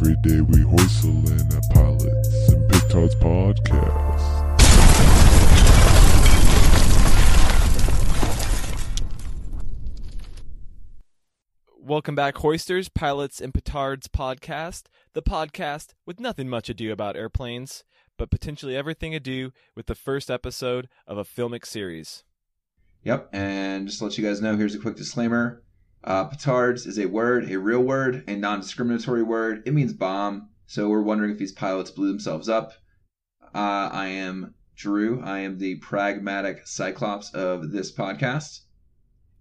Every day we hoistlin' at pilots and Petards podcast. Welcome back, Hoisters, Pilots, and Petards podcast, the podcast with nothing much ado about airplanes, but potentially everything ado with the first episode of a filmic series. Yep, and just to let you guys know, here's a quick disclaimer. Uh, petards is a word, a real word, a non-discriminatory word. It means bomb. So we're wondering if these pilots blew themselves up. Uh, I am Drew. I am the pragmatic cyclops of this podcast.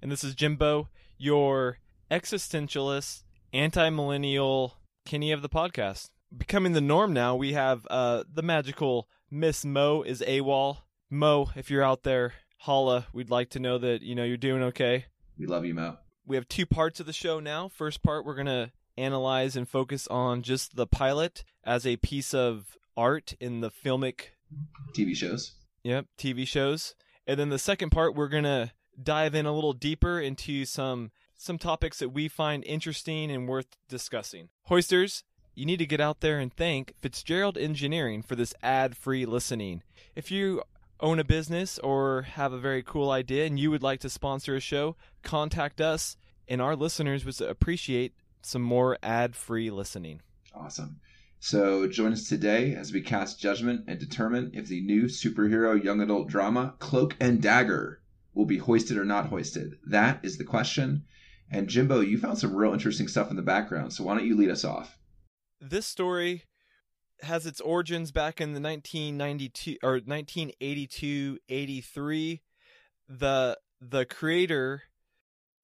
And this is Jimbo, your existentialist, anti millennial Kenny of the podcast. Becoming the norm now, we have uh, the magical Miss Mo is AWOL. Mo, if you're out there, holla. We'd like to know that you know you're doing okay. We love you, Mo. We have two parts of the show now. First part, we're gonna analyze and focus on just the pilot as a piece of art in the filmic, TV shows. yep, TV shows. And then the second part, we're gonna dive in a little deeper into some some topics that we find interesting and worth discussing. Hoisters, you need to get out there and thank Fitzgerald Engineering for this ad-free listening. If you own a business or have a very cool idea and you would like to sponsor a show, contact us and our listeners would appreciate some more ad-free listening. Awesome. So join us today as we cast judgment and determine if the new superhero young adult drama Cloak and Dagger will be hoisted or not hoisted. That is the question. And Jimbo, you found some real interesting stuff in the background. So why don't you lead us off? This story has its origins back in the 1992 or 1982-83. The the creator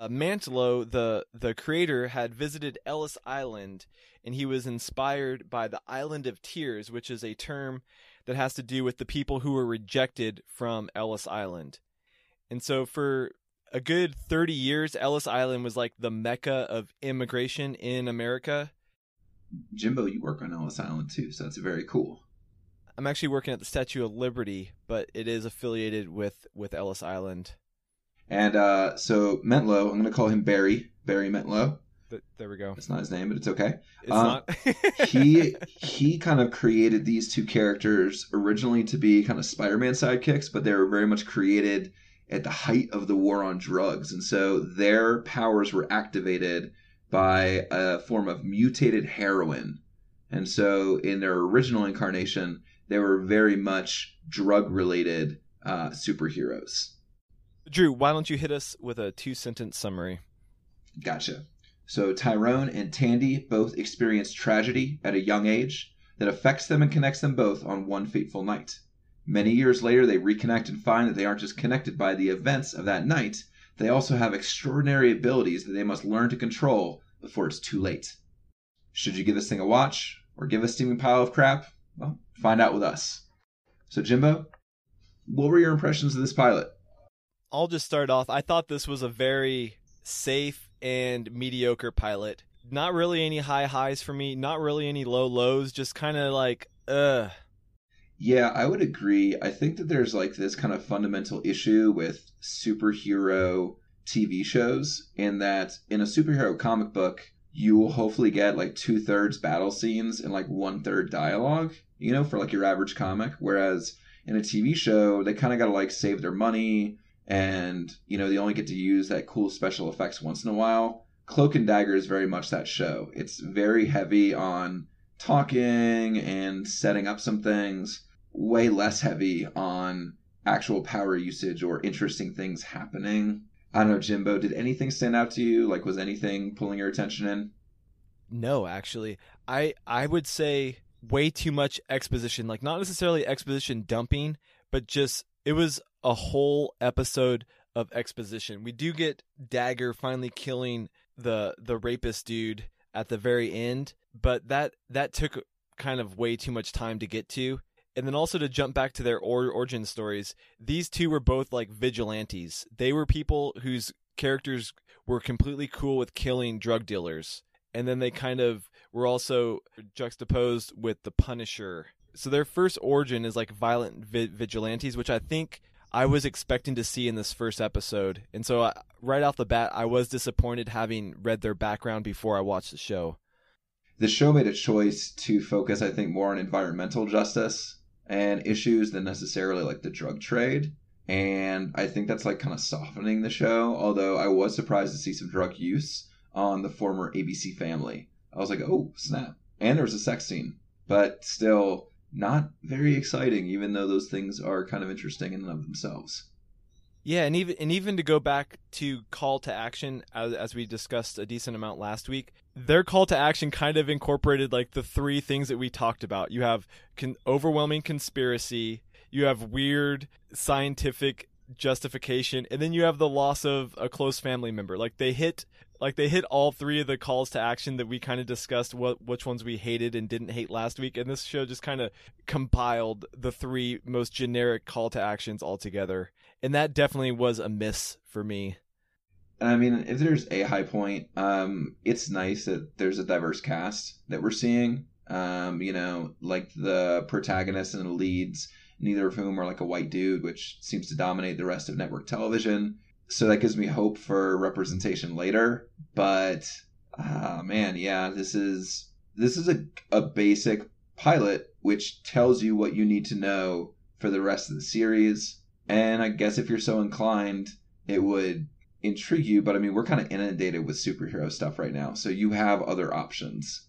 uh, Mantlo, the the creator, had visited Ellis Island, and he was inspired by the Island of Tears, which is a term that has to do with the people who were rejected from Ellis Island. And so, for a good thirty years, Ellis Island was like the mecca of immigration in America. Jimbo, you work on Ellis Island too, so that's very cool. I'm actually working at the Statue of Liberty, but it is affiliated with with Ellis Island. And uh, so Mentlo, I'm going to call him Barry. Barry Mentlo. There we go. It's not his name, but it's okay. It's Uh, not. he he kind of created these two characters originally to be kind of Spider-Man sidekicks, but they were very much created at the height of the war on drugs, and so their powers were activated by a form of mutated heroin. And so in their original incarnation, they were very much drug-related uh, superheroes. Drew, why don't you hit us with a two sentence summary? Gotcha. So Tyrone and Tandy both experience tragedy at a young age that affects them and connects them both on one fateful night. Many years later, they reconnect and find that they aren't just connected by the events of that night, they also have extraordinary abilities that they must learn to control before it's too late. Should you give this thing a watch or give a steaming pile of crap? Well, find out with us. So, Jimbo, what were your impressions of this pilot? I'll just start off. I thought this was a very safe and mediocre pilot. Not really any high highs for me, not really any low lows, just kind of like, ugh. Yeah, I would agree. I think that there's like this kind of fundamental issue with superhero TV shows, in that in a superhero comic book, you will hopefully get like two thirds battle scenes and like one third dialogue, you know, for like your average comic. Whereas in a TV show, they kind of got to like save their money and, you know, they only get to use that cool special effects once in a while. Cloak and Dagger is very much that show. It's very heavy on talking and setting up some things, way less heavy on actual power usage or interesting things happening. I don't know, Jimbo, did anything stand out to you? Like, was anything pulling your attention in? No, actually, I I would say way too much exposition. Like not necessarily exposition dumping, but just it was a whole episode of exposition. We do get Dagger finally killing the the rapist dude at the very end, but that that took kind of way too much time to get to. And then also to jump back to their or- origin stories, these two were both like vigilantes. They were people whose characters were completely cool with killing drug dealers. And then they kind of were also juxtaposed with the Punisher. So their first origin is like violent vi- vigilantes, which I think I was expecting to see in this first episode. And so I, right off the bat, I was disappointed having read their background before I watched the show. the show made a choice to focus, I think, more on environmental justice and issues than necessarily like the drug trade. And I think that's like kind of softening the show. Although I was surprised to see some drug use on the former ABC family. I was like, oh, snap. And there was a sex scene, but still not very exciting, even though those things are kind of interesting in and of themselves. Yeah, and even and even to go back to call to action as, as we discussed a decent amount last week, their call to action kind of incorporated like the three things that we talked about. You have con- overwhelming conspiracy, you have weird scientific justification, and then you have the loss of a close family member. Like they hit like they hit all three of the calls to action that we kind of discussed what which ones we hated and didn't hate last week and this show just kind of compiled the three most generic call to actions all together and that definitely was a miss for me I mean, if there's a high point, um, it's nice that there's a diverse cast that we're seeing. Um, you know, like the protagonists and the leads, neither of whom are like a white dude, which seems to dominate the rest of network television so that gives me hope for representation later. But uh, man, yeah, this is this is a a basic pilot which tells you what you need to know for the rest of the series. And I guess if you're so inclined, it would intrigue you. But I mean, we're kind of inundated with superhero stuff right now, so you have other options.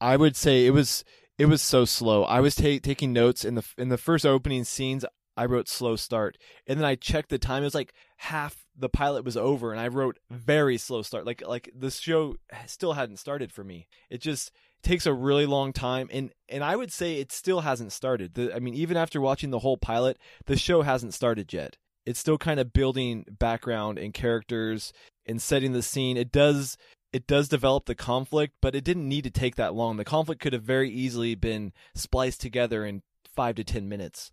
I would say it was it was so slow. I was ta- taking notes in the in the first opening scenes. I wrote slow start. And then I checked the time. It was like half the pilot was over and I wrote very slow start. Like like the show still hadn't started for me. It just takes a really long time and and I would say it still hasn't started. The, I mean even after watching the whole pilot, the show hasn't started yet. It's still kind of building background and characters and setting the scene. It does it does develop the conflict, but it didn't need to take that long. The conflict could have very easily been spliced together in 5 to 10 minutes.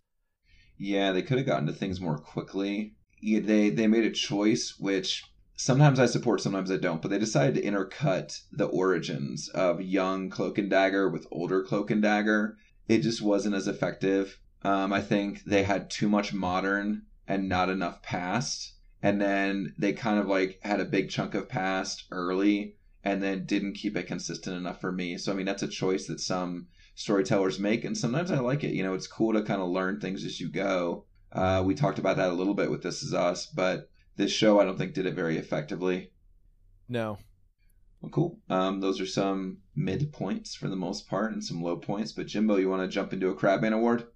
Yeah, they could have gotten to things more quickly. Yeah, they they made a choice which sometimes I support, sometimes I don't, but they decided to intercut the origins of young Cloak and Dagger with older Cloak and Dagger. It just wasn't as effective. Um, I think they had too much modern and not enough past. And then they kind of like had a big chunk of past early and then didn't keep it consistent enough for me. So, I mean, that's a choice that some storytellers make, and sometimes I like it. You know, it's cool to kind of learn things as you go. Uh, we talked about that a little bit with This Is Us, but this show I don't think did it very effectively. No. Well, cool. Um, those are some mid points for the most part, and some low points. But Jimbo, you want to jump into a Crabman Award?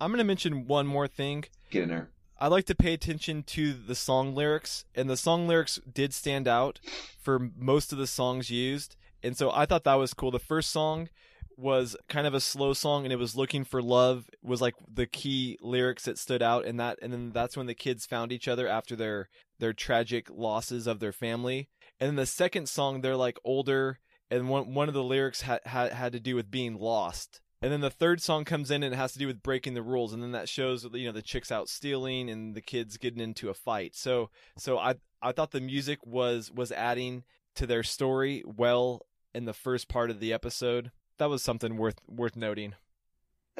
I'm going to mention one more thing. Get in there. I like to pay attention to the song lyrics, and the song lyrics did stand out for most of the songs used. And so I thought that was cool. The first song was kind of a slow song and it was looking for love was like the key lyrics that stood out and that and then that's when the kids found each other after their their tragic losses of their family. And then the second song they're like older and one one of the lyrics had had, had to do with being lost. And then the third song comes in and it has to do with breaking the rules and then that shows you know the chicks out stealing and the kids getting into a fight. So so i i thought the music was was adding to their story well in the first part of the episode that was something worth worth noting.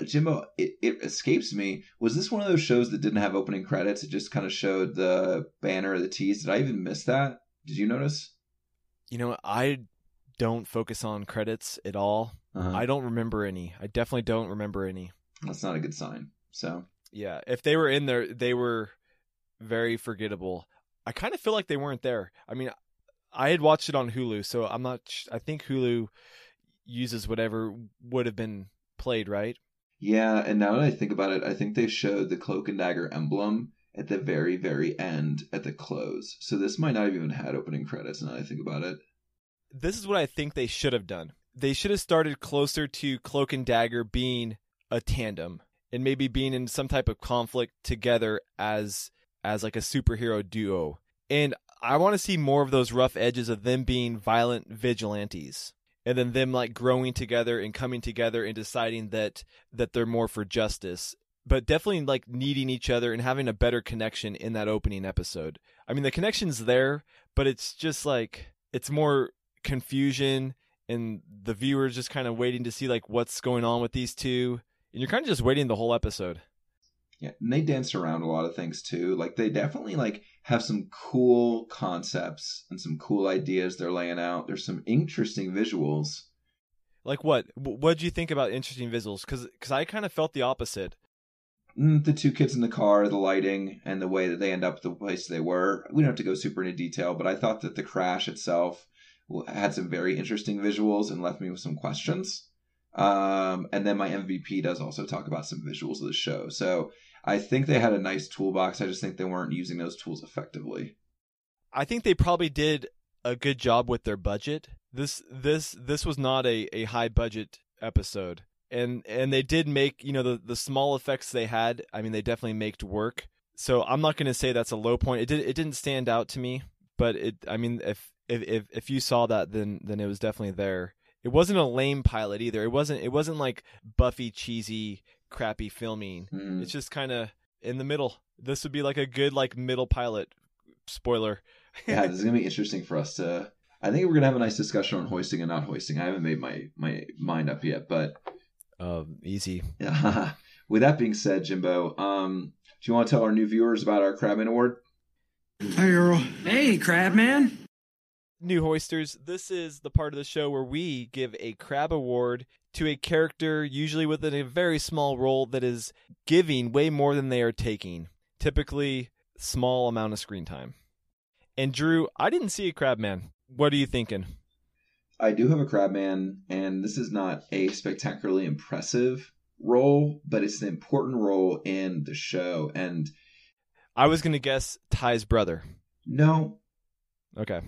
Jimbo, it, it escapes me. Was this one of those shows that didn't have opening credits? It just kind of showed the banner or the tease. Did I even miss that? Did you notice? You know, I don't focus on credits at all. Uh-huh. I don't remember any. I definitely don't remember any. That's not a good sign. So yeah, if they were in there, they were very forgettable. I kind of feel like they weren't there. I mean, I had watched it on Hulu, so I'm not. I think Hulu uses whatever would have been played, right? Yeah, and now that I think about it, I think they showed the cloak and dagger emblem at the very, very end at the close. So this might not have even had opening credits now that I think about it. This is what I think they should have done. They should have started closer to Cloak and Dagger being a tandem and maybe being in some type of conflict together as as like a superhero duo. And I want to see more of those rough edges of them being violent vigilantes and then them like growing together and coming together and deciding that that they're more for justice but definitely like needing each other and having a better connection in that opening episode. I mean the connection's there but it's just like it's more confusion and the viewers just kind of waiting to see like what's going on with these two and you're kind of just waiting the whole episode yeah, and they dance around a lot of things too. Like they definitely like have some cool concepts and some cool ideas they're laying out. There's some interesting visuals. Like what? What did you think about interesting visuals? Because because I kind of felt the opposite. Mm, the two kids in the car, the lighting, and the way that they end up the place they were. We don't have to go super into detail, but I thought that the crash itself had some very interesting visuals and left me with some questions. Um, and then my MVP does also talk about some visuals of the show. So I think they had a nice toolbox. I just think they weren't using those tools effectively. I think they probably did a good job with their budget. This this this was not a, a high budget episode. And and they did make, you know, the, the small effects they had, I mean they definitely made work. So I'm not gonna say that's a low point. It did it didn't stand out to me, but it I mean if if if, if you saw that then then it was definitely there. It wasn't a lame pilot either. It wasn't it wasn't like Buffy cheesy crappy filming. Mm. It's just kind of in the middle. This would be like a good like middle pilot. Spoiler. yeah, this is gonna be interesting for us to. I think we're gonna have a nice discussion on hoisting and not hoisting. I haven't made my my mind up yet, but um, easy. Yeah. With that being said, Jimbo, um, do you want to tell our new viewers about our Crabman Award? Hey, Earl. Hey, Crabman. New Hoisters, this is the part of the show where we give a crab award to a character, usually within a very small role, that is giving way more than they are taking. Typically, small amount of screen time. And Drew, I didn't see a Crabman. What are you thinking? I do have a Crabman, and this is not a spectacularly impressive role, but it's an important role in the show. And I was going to guess Ty's brother. No. Okay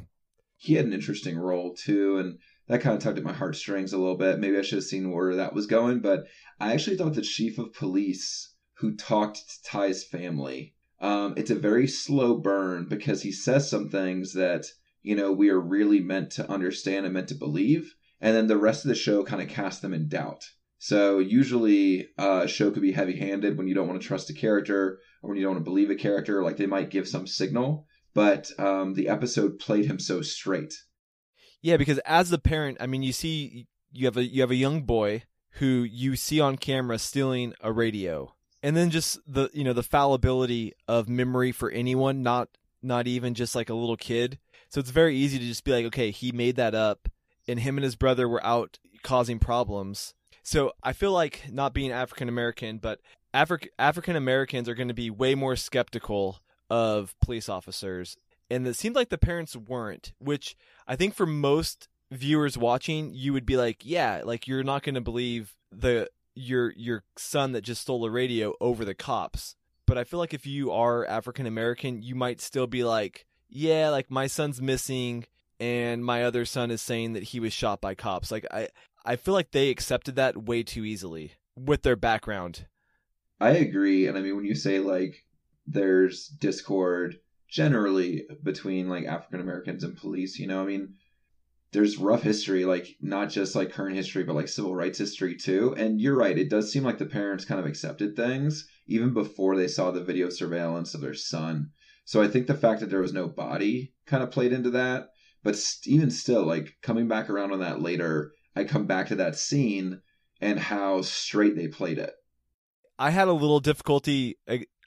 he had an interesting role too, and that kind of tugged at my heartstrings a little bit. Maybe I should have seen where that was going, but I actually thought the chief of police who talked to Ty's family. Um, it's a very slow burn because he says some things that you know we are really meant to understand and meant to believe, and then the rest of the show kind of casts them in doubt. So usually uh, a show could be heavy-handed when you don't want to trust a character or when you don't want to believe a character. Like they might give some signal, but um, the episode played him so straight. Yeah, because as the parent, I mean, you see, you have a you have a young boy who you see on camera stealing a radio, and then just the you know the fallibility of memory for anyone, not not even just like a little kid. So it's very easy to just be like, okay, he made that up, and him and his brother were out causing problems. So I feel like not being African American, but Afri- African Americans are going to be way more skeptical of police officers and it seemed like the parents weren't which i think for most viewers watching you would be like yeah like you're not going to believe the your your son that just stole a radio over the cops. But i feel like if you are african american you might still be like yeah like my son's missing and my other son is saying that he was shot by cops. Like i i feel like they accepted that way too easily with their background. I agree. And i mean when you say like there's discord generally between like African Americans and police. You know, I mean, there's rough history, like not just like current history, but like civil rights history too. And you're right, it does seem like the parents kind of accepted things even before they saw the video surveillance of their son. So I think the fact that there was no body kind of played into that. But even still, like coming back around on that later, I come back to that scene and how straight they played it. I had a little difficulty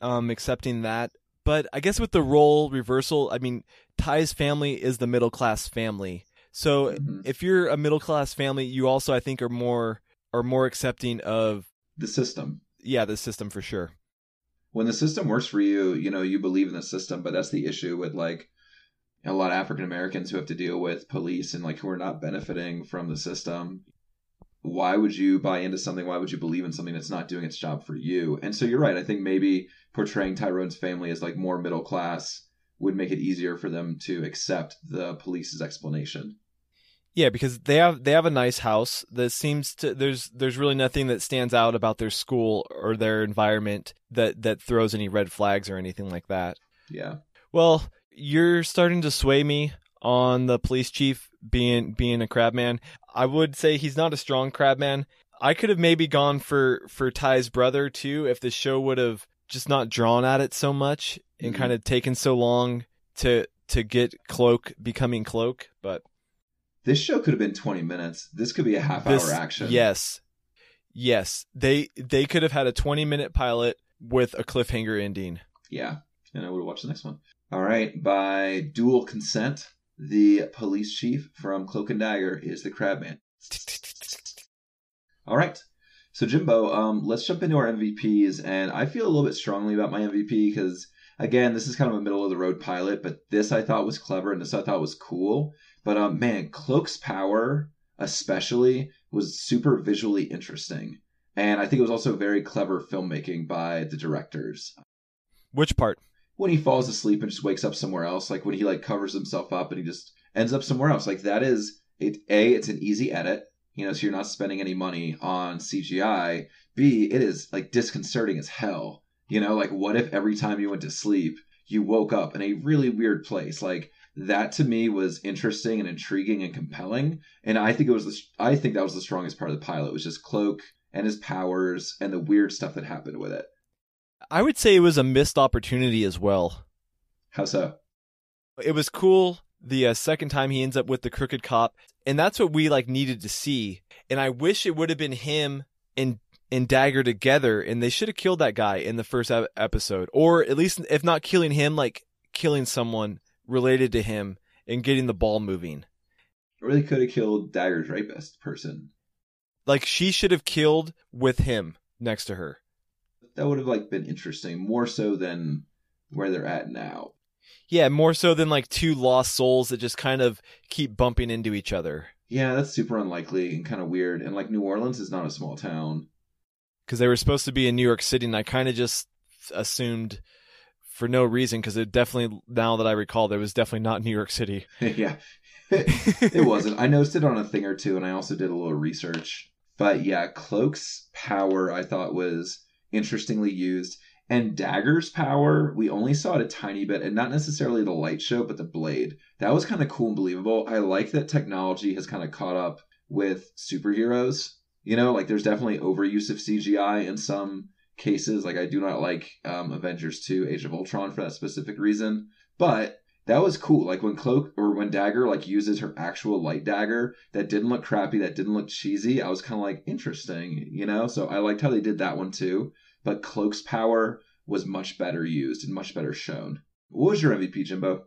um, accepting that. But I guess with the role reversal, I mean, Ty's family is the middle class family. So mm-hmm. if you're a middle class family, you also I think are more are more accepting of the system. Yeah, the system for sure. When the system works for you, you know, you believe in the system, but that's the issue with like a lot of African Americans who have to deal with police and like who are not benefiting from the system why would you buy into something? Why would you believe in something that's not doing its job for you? And so you're right. I think maybe portraying Tyrone's family as like more middle class would make it easier for them to accept the police's explanation. Yeah, because they have they have a nice house that seems to there's there's really nothing that stands out about their school or their environment that that throws any red flags or anything like that. Yeah. Well, you're starting to sway me on the police chief being being a crabman. I would say he's not a strong crabman. I could have maybe gone for for Ty's brother too if the show would have just not drawn at it so much and mm-hmm. kind of taken so long to to get Cloak becoming Cloak, but this show could have been 20 minutes. This could be a half this, hour action. Yes. Yes. They they could have had a 20 minute pilot with a cliffhanger ending. Yeah. And I would have watched the next one. All right, by dual consent, the police chief from Cloak and Dagger is the Crabman. All right. So Jimbo, um, let's jump into our MVPs, and I feel a little bit strongly about my MVP because again, this is kind of a middle of the road pilot, but this I thought was clever and this I thought was cool. But um, man, Cloak's power especially was super visually interesting, and I think it was also very clever filmmaking by the directors. Which part? When he falls asleep and just wakes up somewhere else, like when he like covers himself up and he just ends up somewhere else, like that is it. A, it's an easy edit you know, so you're not spending any money on CGI. B, it is like disconcerting as hell. You know, like what if every time you went to sleep, you woke up in a really weird place? Like that to me was interesting and intriguing and compelling. And I think it was the, I think that was the strongest part of the pilot was just Cloak and his powers and the weird stuff that happened with it. I would say it was a missed opportunity as well. How so? It was cool the uh, second time he ends up with the crooked cop and that's what we like needed to see. And i wish it would have been him and and dagger together and they should have killed that guy in the first episode. Or at least if not killing him like killing someone related to him and getting the ball moving. Or really could have killed dagger's rapist person. Like she should have killed with him next to her that would have like been interesting more so than where they're at now yeah, more so than like two lost souls that just kind of keep bumping into each other. Yeah, that's super unlikely and kind of weird. And like New Orleans is not a small town. Because they were supposed to be in New York City, and I kind of just assumed for no reason, because it definitely, now that I recall, there was definitely not New York City. yeah, it wasn't. I noticed it on a thing or two, and I also did a little research. But yeah, Cloak's power I thought was interestingly used. And Dagger's power, we only saw it a tiny bit, and not necessarily the light show, but the blade. That was kind of cool and believable. I like that technology has kind of caught up with superheroes. You know, like there's definitely overuse of CGI in some cases. Like I do not like um, Avengers 2 Age of Ultron for that specific reason. But that was cool. Like when Cloak or when Dagger like uses her actual light dagger, that didn't look crappy, that didn't look cheesy. I was kind of like interesting, you know. So I liked how they did that one too but Cloak's power was much better used and much better shown. What was your MVP, Jimbo?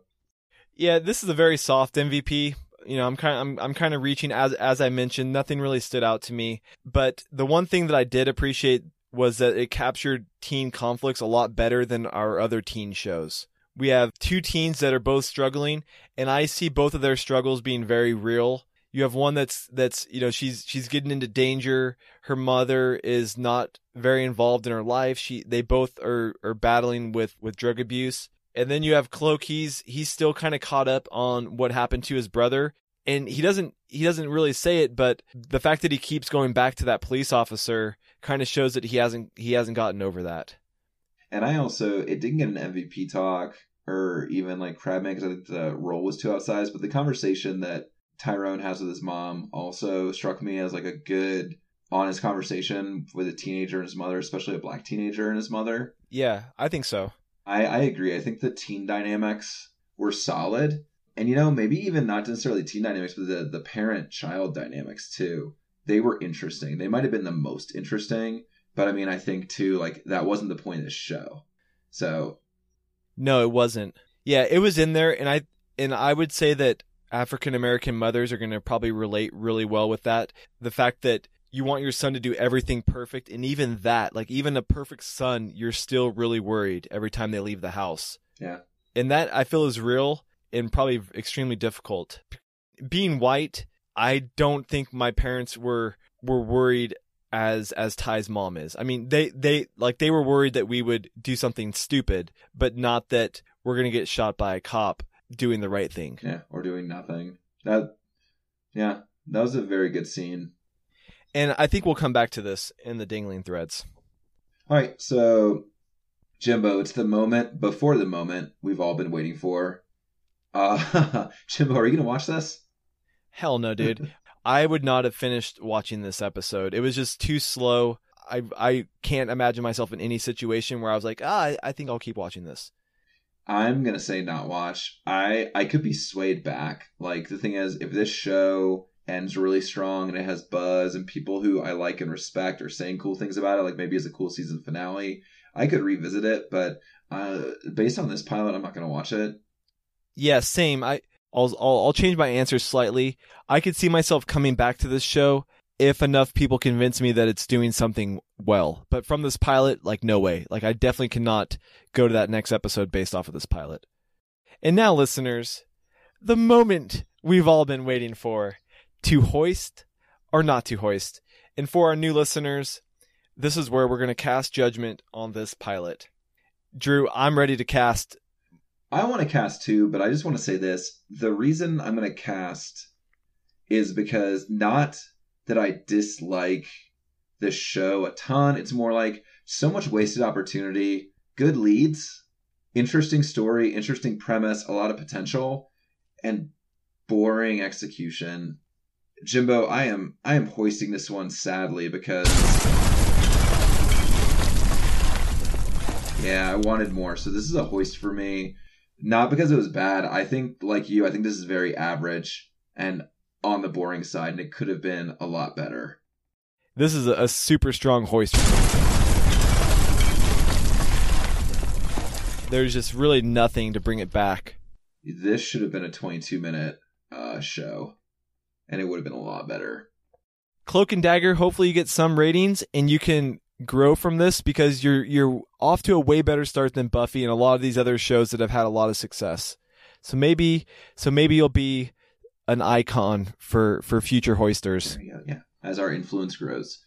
Yeah, this is a very soft MVP. You know, I'm kind of, I'm I'm kind of reaching as as I mentioned, nothing really stood out to me, but the one thing that I did appreciate was that it captured teen conflicts a lot better than our other teen shows. We have two teens that are both struggling, and I see both of their struggles being very real. You have one that's that's you know she's she's getting into danger. Her mother is not very involved in her life. She they both are are battling with with drug abuse. And then you have cloak. He's he's still kind of caught up on what happened to his brother. And he doesn't he doesn't really say it but the fact that he keeps going back to that police officer kind of shows that he hasn't he hasn't gotten over that and i also it didn't get an mvp talk or even like crabman because i think the role was too outsized but the conversation that Tyrone has with his mom also struck me as like a good honest conversation with a teenager and his mother, especially a black teenager and his mother. Yeah, I think so. I, I agree. I think the teen dynamics were solid. And you know, maybe even not necessarily teen dynamics, but the, the parent child dynamics too. They were interesting. They might have been the most interesting, but I mean I think too, like that wasn't the point of the show. So No, it wasn't. Yeah, it was in there and I and I would say that African American mothers are going to probably relate really well with that. The fact that you want your son to do everything perfect, and even that, like even a perfect son, you're still really worried every time they leave the house. Yeah. And that I feel is real and probably extremely difficult. Being white, I don't think my parents were were worried as as Ty's mom is. I mean, they they like they were worried that we would do something stupid, but not that we're going to get shot by a cop doing the right thing. Yeah, or doing nothing. That yeah, that was a very good scene. And I think we'll come back to this in the dingling threads. All right, so Jimbo, it's the moment before the moment we've all been waiting for. Uh Jimbo, are you gonna watch this? Hell no, dude. I would not have finished watching this episode. It was just too slow. I I can't imagine myself in any situation where I was like, ah, I, I think I'll keep watching this. I'm gonna say not watch. I I could be swayed back. Like the thing is, if this show ends really strong and it has buzz and people who I like and respect are saying cool things about it, like maybe it's a cool season finale, I could revisit it. But uh, based on this pilot, I'm not gonna watch it. Yeah, same. I I'll, I'll I'll change my answer slightly. I could see myself coming back to this show if enough people convince me that it's doing something well. But from this pilot, like no way. Like I definitely cannot go to that next episode based off of this pilot. And now, listeners, the moment we've all been waiting for to hoist or not to hoist. And for our new listeners, this is where we're going to cast judgment on this pilot. Drew, I'm ready to cast. I want to cast too, but I just want to say this. The reason I'm going to cast is because not that I dislike this show a ton. It's more like so much wasted opportunity, good leads, interesting story, interesting premise, a lot of potential, and boring execution. Jimbo, I am I am hoisting this one sadly because Yeah, I wanted more. So this is a hoist for me. Not because it was bad. I think like you, I think this is very average and on the boring side and it could have been a lot better. This is a, super strong hoist. There's just really nothing to bring it back. This should have been a 22 minute uh, show and it would have been a lot better. Cloak and Dagger, hopefully you get some ratings and you can grow from this because you're you're off to a way better start than Buffy and a lot of these other shows that have had a lot of success. So maybe so maybe you'll be an icon for for future hoisters. Yeah, as our influence grows.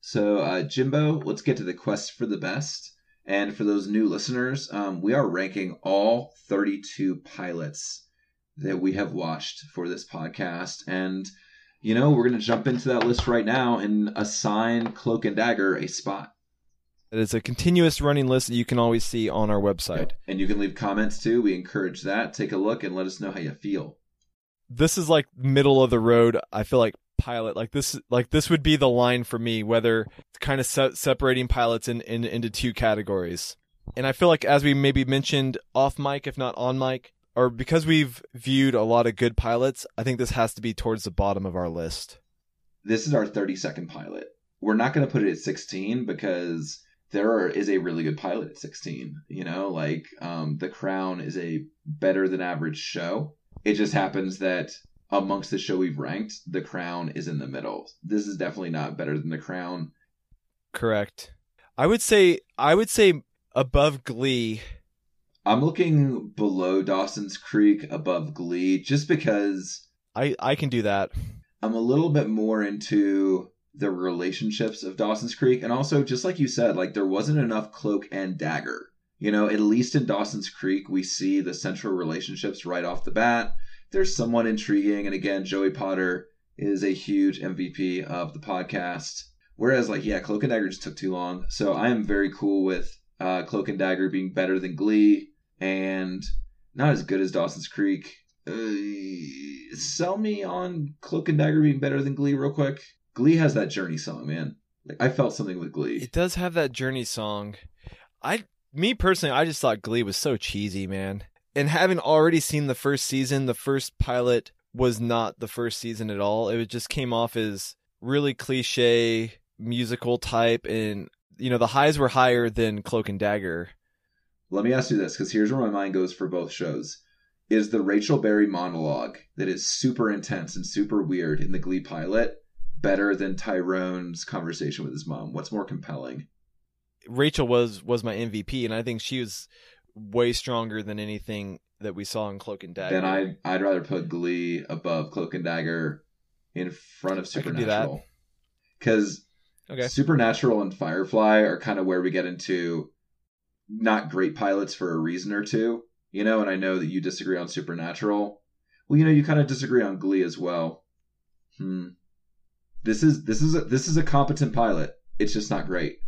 So uh, Jimbo, let's get to the quest for the best. And for those new listeners, um, we are ranking all 32 pilots that we have watched for this podcast. And, you know, we're going to jump into that list right now and assign Cloak and Dagger a spot. It is a continuous running list that you can always see on our website. And you can leave comments too. We encourage that. Take a look and let us know how you feel. This is like middle of the road. I feel like pilot like this like this would be the line for me whether kind of se- separating pilots in, in into two categories and i feel like as we maybe mentioned off mic if not on mic or because we've viewed a lot of good pilots i think this has to be towards the bottom of our list This is our 30 second pilot. We're not going to put it at 16 because there are, is a really good pilot at 16. You know, like um, The Crown is a better than average show. It just happens that amongst the show we've ranked, The Crown is in the middle. This is definitely not better than The Crown. correct i would say i would say above glee I'm looking below Dawson's Creek, above Glee, just because i i can do that I'm a little bit more into the relationships of Dawson's Creek. And also, just like you said, like there wasn't enough cloak and dagger. You know, at least in Dawson's Creek, we see the central relationships right off the bat. There's somewhat intriguing. And again, Joey Potter is a huge MVP of the podcast. Whereas, like, yeah, Cloak and Dagger just took too long. So I am very cool with uh, Cloak and Dagger being better than Glee and not as good as Dawson's Creek. Uh, sell me on Cloak and Dagger being better than Glee, real quick. Glee has that Journey song, man. Like I felt something with Glee. it does have that journey song i me personally i just thought glee was so cheesy man and having already seen the first season the first pilot was not the first season at all it just came off as really cliche musical type and you know the highs were higher than cloak and dagger Let me ask you this, because here's where my mind goes for both shows. Is the Rachel Berry monologue that is super intense and super weird in the Glee pilot better than Tyrone's conversation with his mom? What's more compelling? rachel was was my mvp and i think she was way stronger than anything that we saw in cloak and dagger Then I'd, I'd rather put Glee above Cloak and Dagger in front of I could do that. Supernatural. Because okay Supernatural and Firefly are kind of where we get into not great pilots for a reason or two, you know, and I know that you disagree on Supernatural. Well, you know, you kind of disagree on Glee as well. Hmm. This is this is a, this is a competent pilot. It's just not great.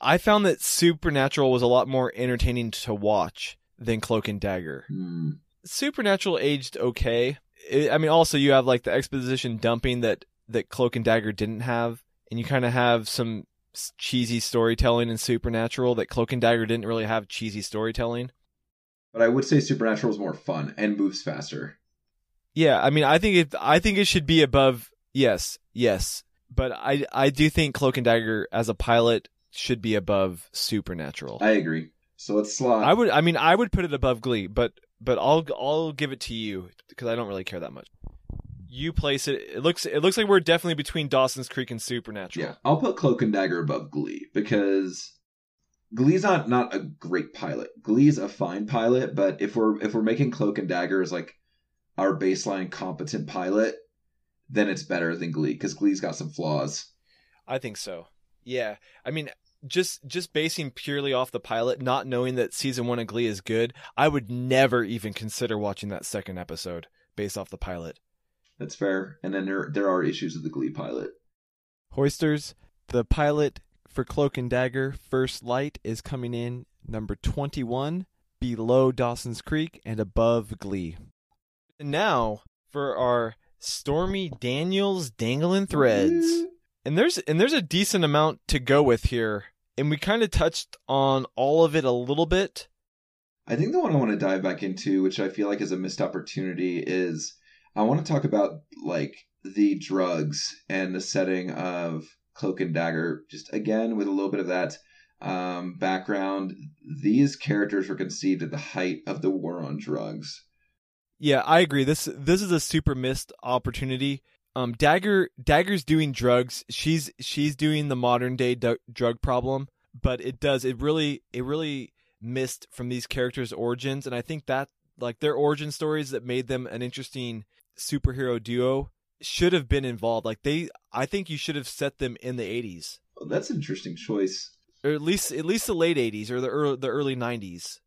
i found that supernatural was a lot more entertaining to watch than cloak and dagger Hmm. Supernatural aged okay. I I mean, also you have like the exposition dumping that that Cloak and Dagger didn't have, and you kind of have some cheesy storytelling in Supernatural that Cloak and Dagger didn't really have cheesy storytelling. But I would say Supernatural is more fun and moves faster. Yeah, I mean, I think it. I think it should be above. Yes, yes, but I I do think Cloak and Dagger as a pilot should be above Supernatural. I agree. So let's slot. I would. I mean, I would put it above Glee, but but I'll I'll give it to you because I don't really care that much. You place it. It looks it looks like we're definitely between Dawson's Creek and Supernatural. Yeah, I'll put Cloak and Dagger above Glee because Glee's not not a great pilot. Glee's a fine pilot, but if we're if we're making Cloak and Dagger as like our baseline competent pilot, then it's better than Glee because Glee's got some flaws. I think so. Yeah. I mean, just just basing purely off the pilot, not knowing that season one of Glee is good, I would never even consider watching that second episode based off the pilot. That's fair. And then there there are issues with the Glee pilot. Hoisters, the pilot for Cloak and Dagger First Light is coming in number 21, below Dawson's Creek and above Glee. And now for our Stormy Daniels Dangling Threads. And there's and there's a decent amount to go with here. And we kind of touched on all of it a little bit. I think the one I want to dive back into, which I feel like is a missed opportunity, is I want to talk about like the drugs and the setting of Cloak and Dagger. Just again with a little bit of that um, background. These characters were conceived at the height of the war on drugs. Yeah, I agree. This this is a super missed opportunity. Um, Dagger Dagger's doing drugs. She's she's doing the modern day d- drug problem, but it does it really it really missed from these characters' origins, and I think that like their origin stories that made them an interesting superhero duo should have been involved. Like they, I think you should have set them in the '80s, Well, that's an interesting choice. or at least at least the late '80s or the early, the early '90s.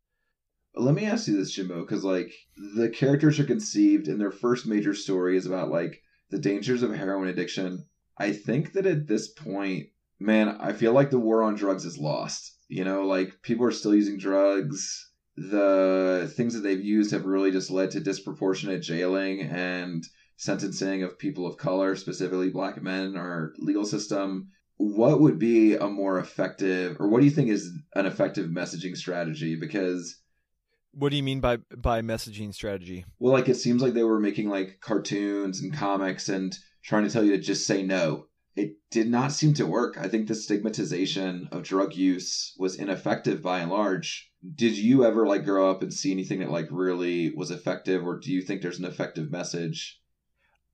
Let me ask you this, Jimbo, because like the characters are conceived, and their first major story is about like the dangers of heroin addiction. I think that at this point, man, I feel like the war on drugs is lost. You know, like people are still using drugs. The things that they've used have really just led to disproportionate jailing and sentencing of people of color, specifically black men in our legal system. What would be a more effective, or what do you think is an effective messaging strategy? Because What do you mean by by messaging strategy? well, like it seems like they were making like cartoons and comics and trying to tell you to just say no. It did not seem to work. I think the stigmatization of drug use was ineffective by and large. Did you ever like grow up and see anything that like really was effective, or do you think there's an effective message?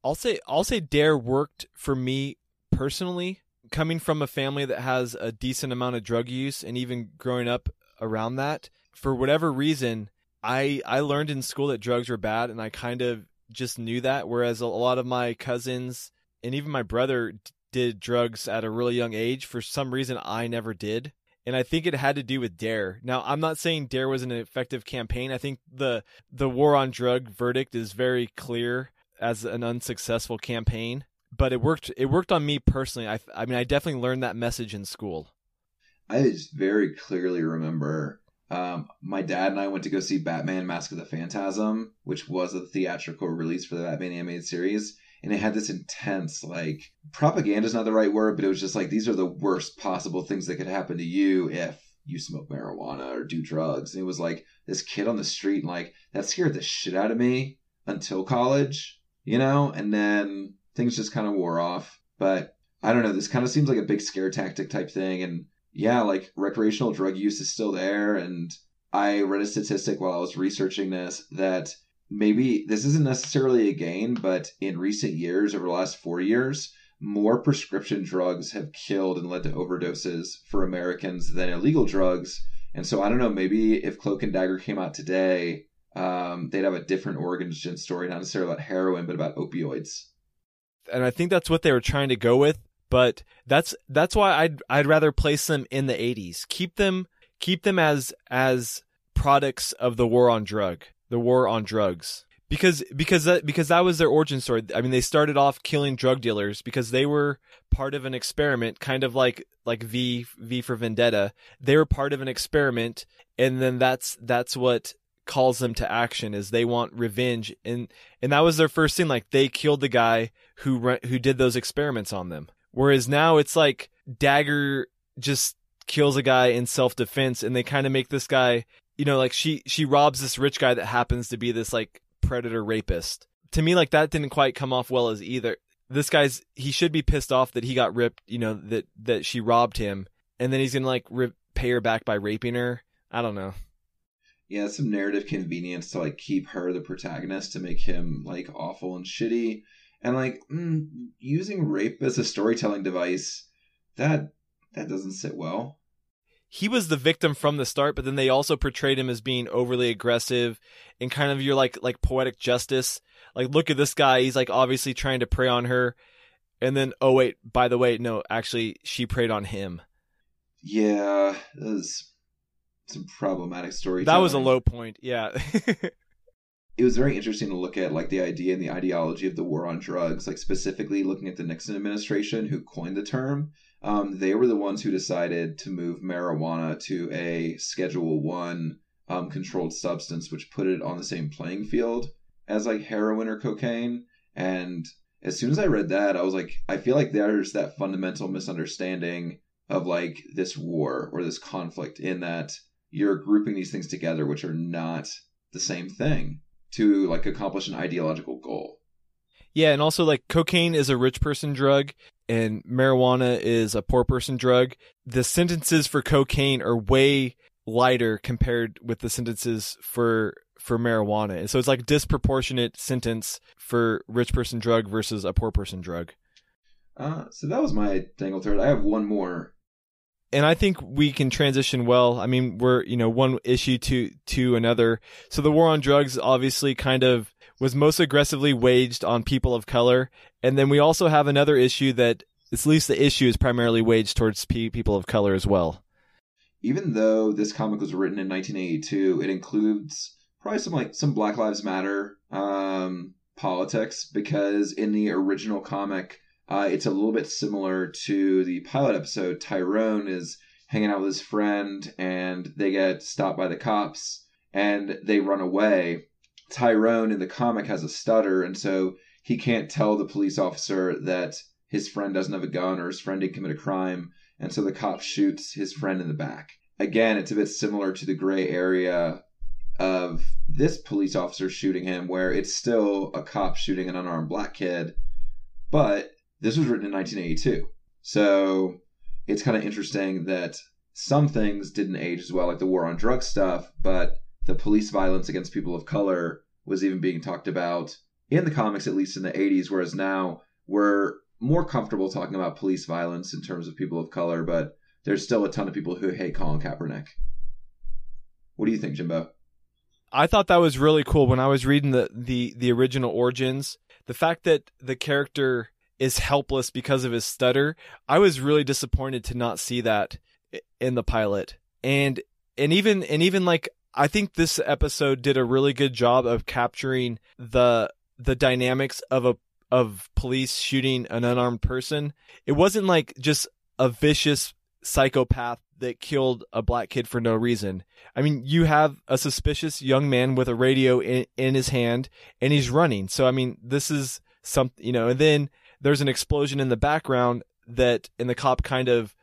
I'll say I'll say Dare worked for me personally, coming from a family that has a decent amount of drug use and even growing up around that. For whatever reason, I I learned in school that drugs were bad and I kind of just knew that whereas a lot of my cousins and even my brother did drugs at a really young age for some reason I never did. And I think it had to do with Dare. Now, I'm not saying Dare was an effective campaign. I think the the war on drug verdict is very clear as an unsuccessful campaign, but it worked. It worked on me personally. I, I mean, I definitely learned that message in school. I just very clearly remember um, my dad and I went to go see Batman Mask of the Phantasm, which was a theatrical release for the Batman animated series. And it had this intense, like, propaganda is not the right word, but it was just like, these are the worst possible things that could happen to you if you smoke marijuana or do drugs. And it was like this kid on the street, and like, that scared the shit out of me until college, you know? And then things just kind of wore off. But I don't know, this kind of seems like a big scare tactic type thing. And yeah, like recreational drug use is still there. And I read a statistic while I was researching this that maybe this isn't necessarily a gain, but in recent years, over the last four years, more prescription drugs have killed and led to overdoses for Americans than illegal drugs. And so I don't know, maybe if Cloak and Dagger came out today, um, they'd have a different origin story, not necessarily about heroin, but about opioids. And I think that's what they were trying to go with. But that's that's why I'd I'd rather place them in the 80s. Keep them keep them as as products of the war on drug, the war on drugs. Because because that because that was their origin story. I mean, they started off killing drug dealers because they were part of an experiment, kind of like like V V for Vendetta. They were part of an experiment, and then that's that's what calls them to action is they want revenge and and that was their first thing like they killed the guy who who did those experiments on them whereas now it's like dagger just kills a guy in self-defense and they kind of make this guy you know like she she robs this rich guy that happens to be this like predator rapist to me like that didn't quite come off well as either this guy's he should be pissed off that he got ripped you know that that she robbed him and then he's gonna like rip, pay her back by raping her i don't know yeah, some narrative convenience to like keep her the protagonist to make him like awful and shitty. And like mm, using rape as a storytelling device, that that doesn't sit well. He was the victim from the start, but then they also portrayed him as being overly aggressive and kind of your like like poetic justice. Like, look at this guy; he's like obviously trying to prey on her, and then oh wait, by the way, no, actually she preyed on him. Yeah, that was some problematic storytelling. That was a low point. Yeah. it was very interesting to look at like the idea and the ideology of the war on drugs like specifically looking at the nixon administration who coined the term um, they were the ones who decided to move marijuana to a schedule one um, controlled substance which put it on the same playing field as like heroin or cocaine and as soon as i read that i was like i feel like there's that fundamental misunderstanding of like this war or this conflict in that you're grouping these things together which are not the same thing to like accomplish an ideological goal. Yeah, and also like cocaine is a rich person drug and marijuana is a poor person drug. The sentences for cocaine are way lighter compared with the sentences for for marijuana. So it's like disproportionate sentence for rich person drug versus a poor person drug. Uh, so that was my dangle thread. I have one more and I think we can transition well. I mean, we're you know one issue to to another. So the war on drugs obviously kind of was most aggressively waged on people of color, and then we also have another issue that at least the issue is primarily waged towards people of color as well. Even though this comic was written in 1982, it includes probably some like some Black Lives Matter um, politics because in the original comic uh, it's a little bit similar to the pilot episode. Tyrone is hanging out with his friend and they get stopped by the cops and they run away. Tyrone in the comic has a stutter, and so he can't tell the police officer that his friend doesn't have a gun or his friend didn't commit a crime, and so the cop shoots his friend in the back. Again, it's a bit similar to the gray area of this police officer shooting him, where it's still a cop shooting an unarmed black kid, but this was written in 1982. So it's kind of interesting that some things didn't age as well, like the war on drugs stuff, but the police violence against people of color was even being talked about in the comics, at least in the 80s, whereas now we're more comfortable talking about police violence in terms of people of color, but there's still a ton of people who hate Colin Kaepernick. What do you think, Jimbo? I thought that was really cool when I was reading the, the, the original origins. The fact that the character is helpless because of his stutter. I was really disappointed to not see that in the pilot. And and even and even like I think this episode did a really good job of capturing the the dynamics of a of police shooting an unarmed person. It wasn't like just a vicious psychopath that killed a black kid for no reason. I mean, you have a suspicious young man with a radio in, in his hand and he's running. So I mean, this is something, you know, and then there's an explosion in the background that and the cop kind of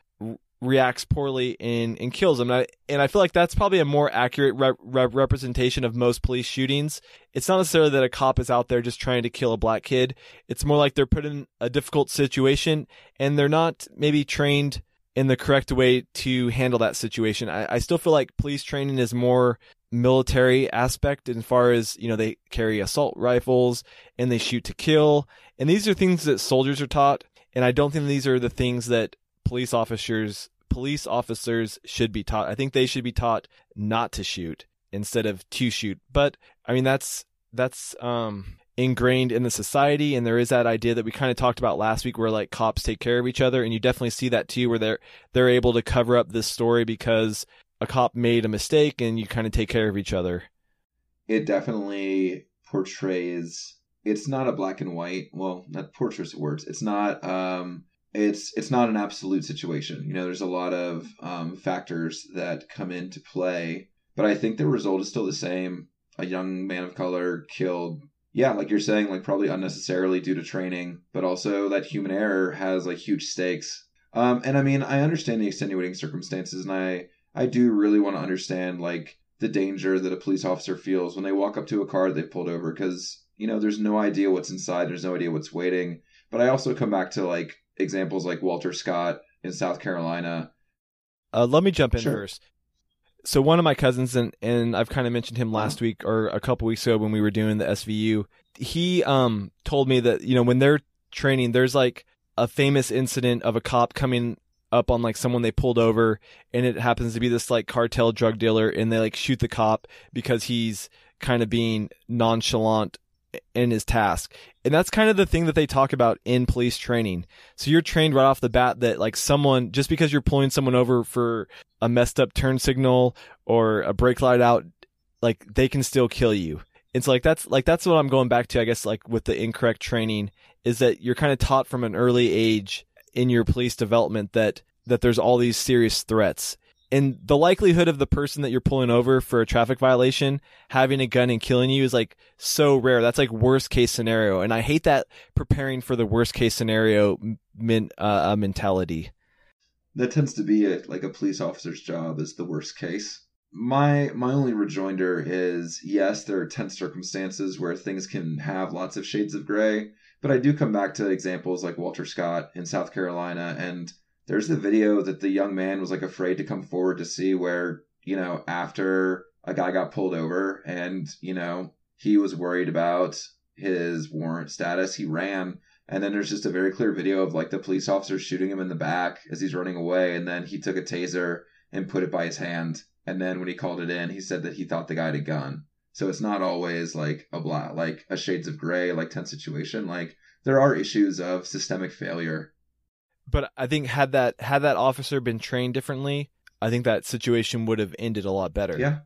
reacts poorly and, and kills him. And I, and I feel like that's probably a more accurate re- re- representation of most police shootings. It's not necessarily that a cop is out there just trying to kill a black kid. It's more like they're put in a difficult situation and they're not maybe trained in the correct way to handle that situation. I, I still feel like police training is more military aspect as far as you know they carry assault rifles and they shoot to kill. And these are things that soldiers are taught. And i don't think these are the things that police officers police officers should be taught. I think they should be taught not to shoot instead of to shoot. But i mean that's that's um ingrained in the society. And there is that idea that we kind of talked about last week where like cops take care of each other. And you definitely see that too where they're they're able to cover up this story because a cop made a mistake and you kind of take care of each other. It definitely portrays it's not a black and white, well, not portraits words. It's not um it's it's not an absolute situation. You know, there's a lot of um, factors that come into play, but I think the result is still the same. A young man of color killed yeah, like you're saying, like probably unnecessarily due to training, but also that human error has like huge stakes. Um, and I mean, I understand the extenuating circumstances, and I I do really want to understand like the danger that a police officer feels when they walk up to a car they've pulled over because you know there's no idea what's inside, there's no idea what's waiting. But I also come back to like examples like Walter Scott in South Carolina. Uh, let me jump in sure. first. so one of my cousins and and I've kind of mentioned him last week or a couple weeks ago when we were doing the SVU. He um told me that you know when they're training, there's like a famous incident of a cop coming up on like someone they pulled over and it happens to be this like cartel drug dealer and they like shoot the cop because he's kind of being nonchalant in his task. And that's kind of the thing that they talk about in police training. So you're trained right off the bat that like someone just because you're pulling someone over for a messed up turn signal or a brake light out like they can still kill you. It's like that's like that's what I'm going back to I guess like with the incorrect training is that you're kind of taught from an early age in your police development that that there's all these serious threats and the likelihood of the person that you're pulling over for a traffic violation having a gun and killing you is like so rare. That's like worst case scenario, and I hate that preparing for the worst case scenario min, uh, mentality. That tends to be it. Like a police officer's job is the worst case. My my only rejoinder is yes, there are tense circumstances where things can have lots of shades of gray, but I do come back to examples like Walter Scott in South Carolina and there's the video that the young man was like afraid to come forward to see where, you know, after a guy got pulled over and, you know, he was worried about his warrant status, he ran. And then there's just a very clear video of like the police officer shooting him in the back as he's running away. And then he took a taser and put it by his hand. And then when he called it in, he said that he thought the guy had a gun. So it's not always like a black, like a shades of gray, like tense situation. Like there are issues of systemic failure but I think had that had that officer been trained differently, I think that situation would have ended a lot better. Yeah,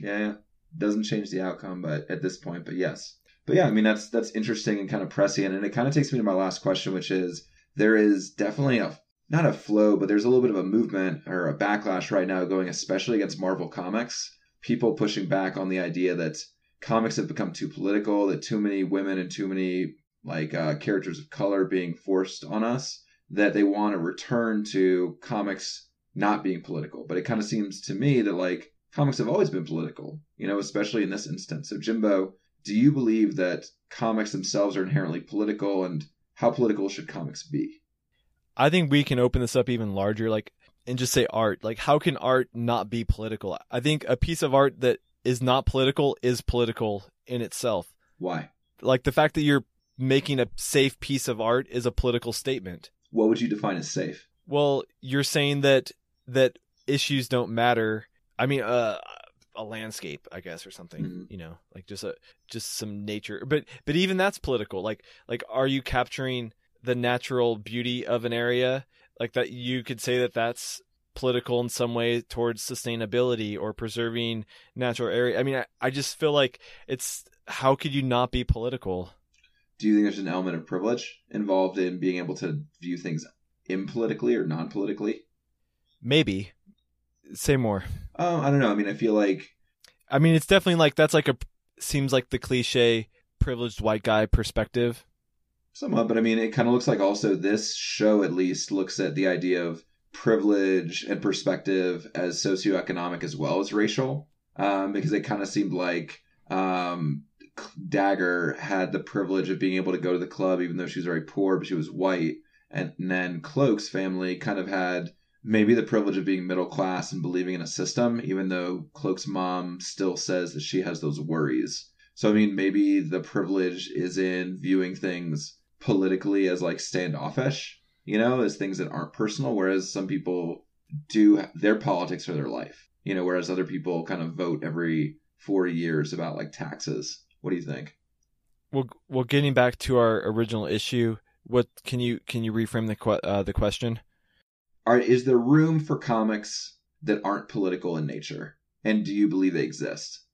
yeah, yeah. Doesn't change the outcome, but at this point, but yes, but yeah, I mean that's that's interesting and kind of prescient, and it kind of takes me to my last question, which is there is definitely a not a flow, but there's a little bit of a movement or a backlash right now going, especially against Marvel Comics. People pushing back on the idea that comics have become too political, that too many women and too many like uh, characters of color being forced on us that they want to return to comics not being political. But it kind of seems to me that like comics have always been political, you know, especially in this instance. So Jimbo, do you believe that comics themselves are inherently political and how political should comics be? I think we can open this up even larger, like, and just say art. Like, how can art not be political? I think a piece of art that is not political is political in itself. Why? Like the fact that you're making a safe piece of art is a political statement what would you define as safe? Well, you're saying that that issues don't matter. I mean, uh, a landscape, I guess, or something. Mm-hmm. You know, like just a just some nature. But but even that's political. Like like, are you capturing the natural beauty of an area? Like that, you could say that that's political in some way towards sustainability or preserving natural area. I mean, I, I just feel like it's how could you not be political? do you think there's an element of privilege involved in being able to view things impolitically or non-politically? Maybe. Say more. Um, I don't know. I mean, I feel like. I mean, it's definitely like that's like a seems like the cliche privileged white guy perspective. Somewhat, but I mean, it kind of looks like also this show at least looks at the idea of privilege and perspective as socioeconomic as well as racial, um, because it kind of seemed like um, Dagger had the privilege of being able to go to the club, even though she was very poor, but she was white. And then Cloak's family kind of had maybe the privilege of being middle class and believing in a system, even though Cloak's mom still says that she has those worries. So, I mean, maybe the privilege is in viewing things politically as like standoffish, you know, as things that aren't personal, whereas some people do their politics or their life, you know, whereas other people kind of vote every four years about like taxes. What do you think? Well, well, getting back to our original issue, what can you can you reframe the uh, the question? Are is there room for comics that aren't political in nature, and do you believe they exist?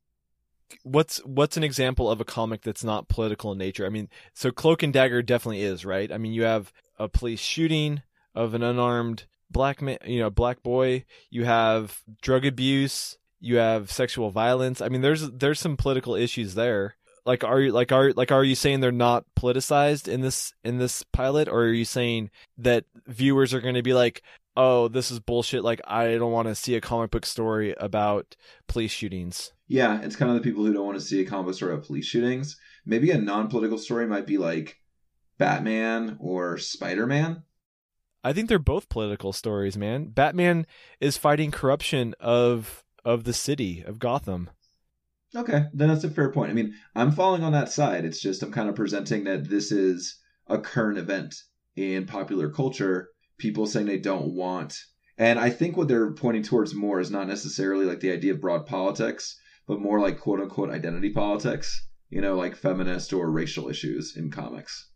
What's what's an example of a comic that's not political in nature? I mean, so Cloak and Dagger definitely is right. I mean, you have a police shooting of an unarmed black man, you know, black boy. You have drug abuse. You have sexual violence. I mean, there's there's some political issues there like are you like are like are you saying they're not politicized in this in this pilot or are you saying that viewers are going to be like oh this is bullshit like i don't want to see a comic book story about police shootings yeah it's kind of the people who don't want to see a comic book story about police shootings maybe a non-political story might be like batman or spider-man i think they're both political stories man batman is fighting corruption of of the city of Gotham. Okay, then that's a fair point. I mean, I'm falling on that side. It's just I'm kind of presenting that this is a current event in popular culture. People saying they don't want, and I think what they're pointing towards more is not necessarily like the idea of broad politics, but more like quote unquote identity politics. You know, like feminist or racial issues in comics.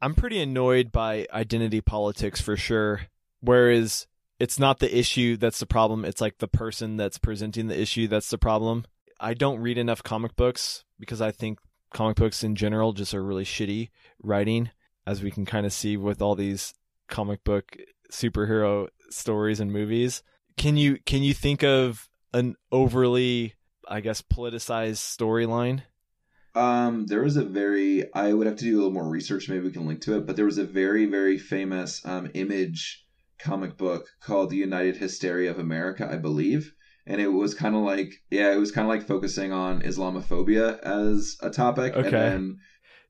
I'm pretty annoyed by identity politics for sure. Whereas it's not the issue that's the problem, it's like the person that's presenting the issue that's the problem. I don't read enough comic books because I think comic books in general just are really shitty writing, as we can kind of see with all these comic book superhero stories and movies. Can you can you think of an overly, I guess, politicized storyline? Um, there was a very I would have to do a little more research. Maybe we can link to it, but there was a very very famous um, image comic book called The United Hysteria of America, I believe. And it was kind of like, yeah, it was kind of like focusing on Islamophobia as a topic. Okay. And then,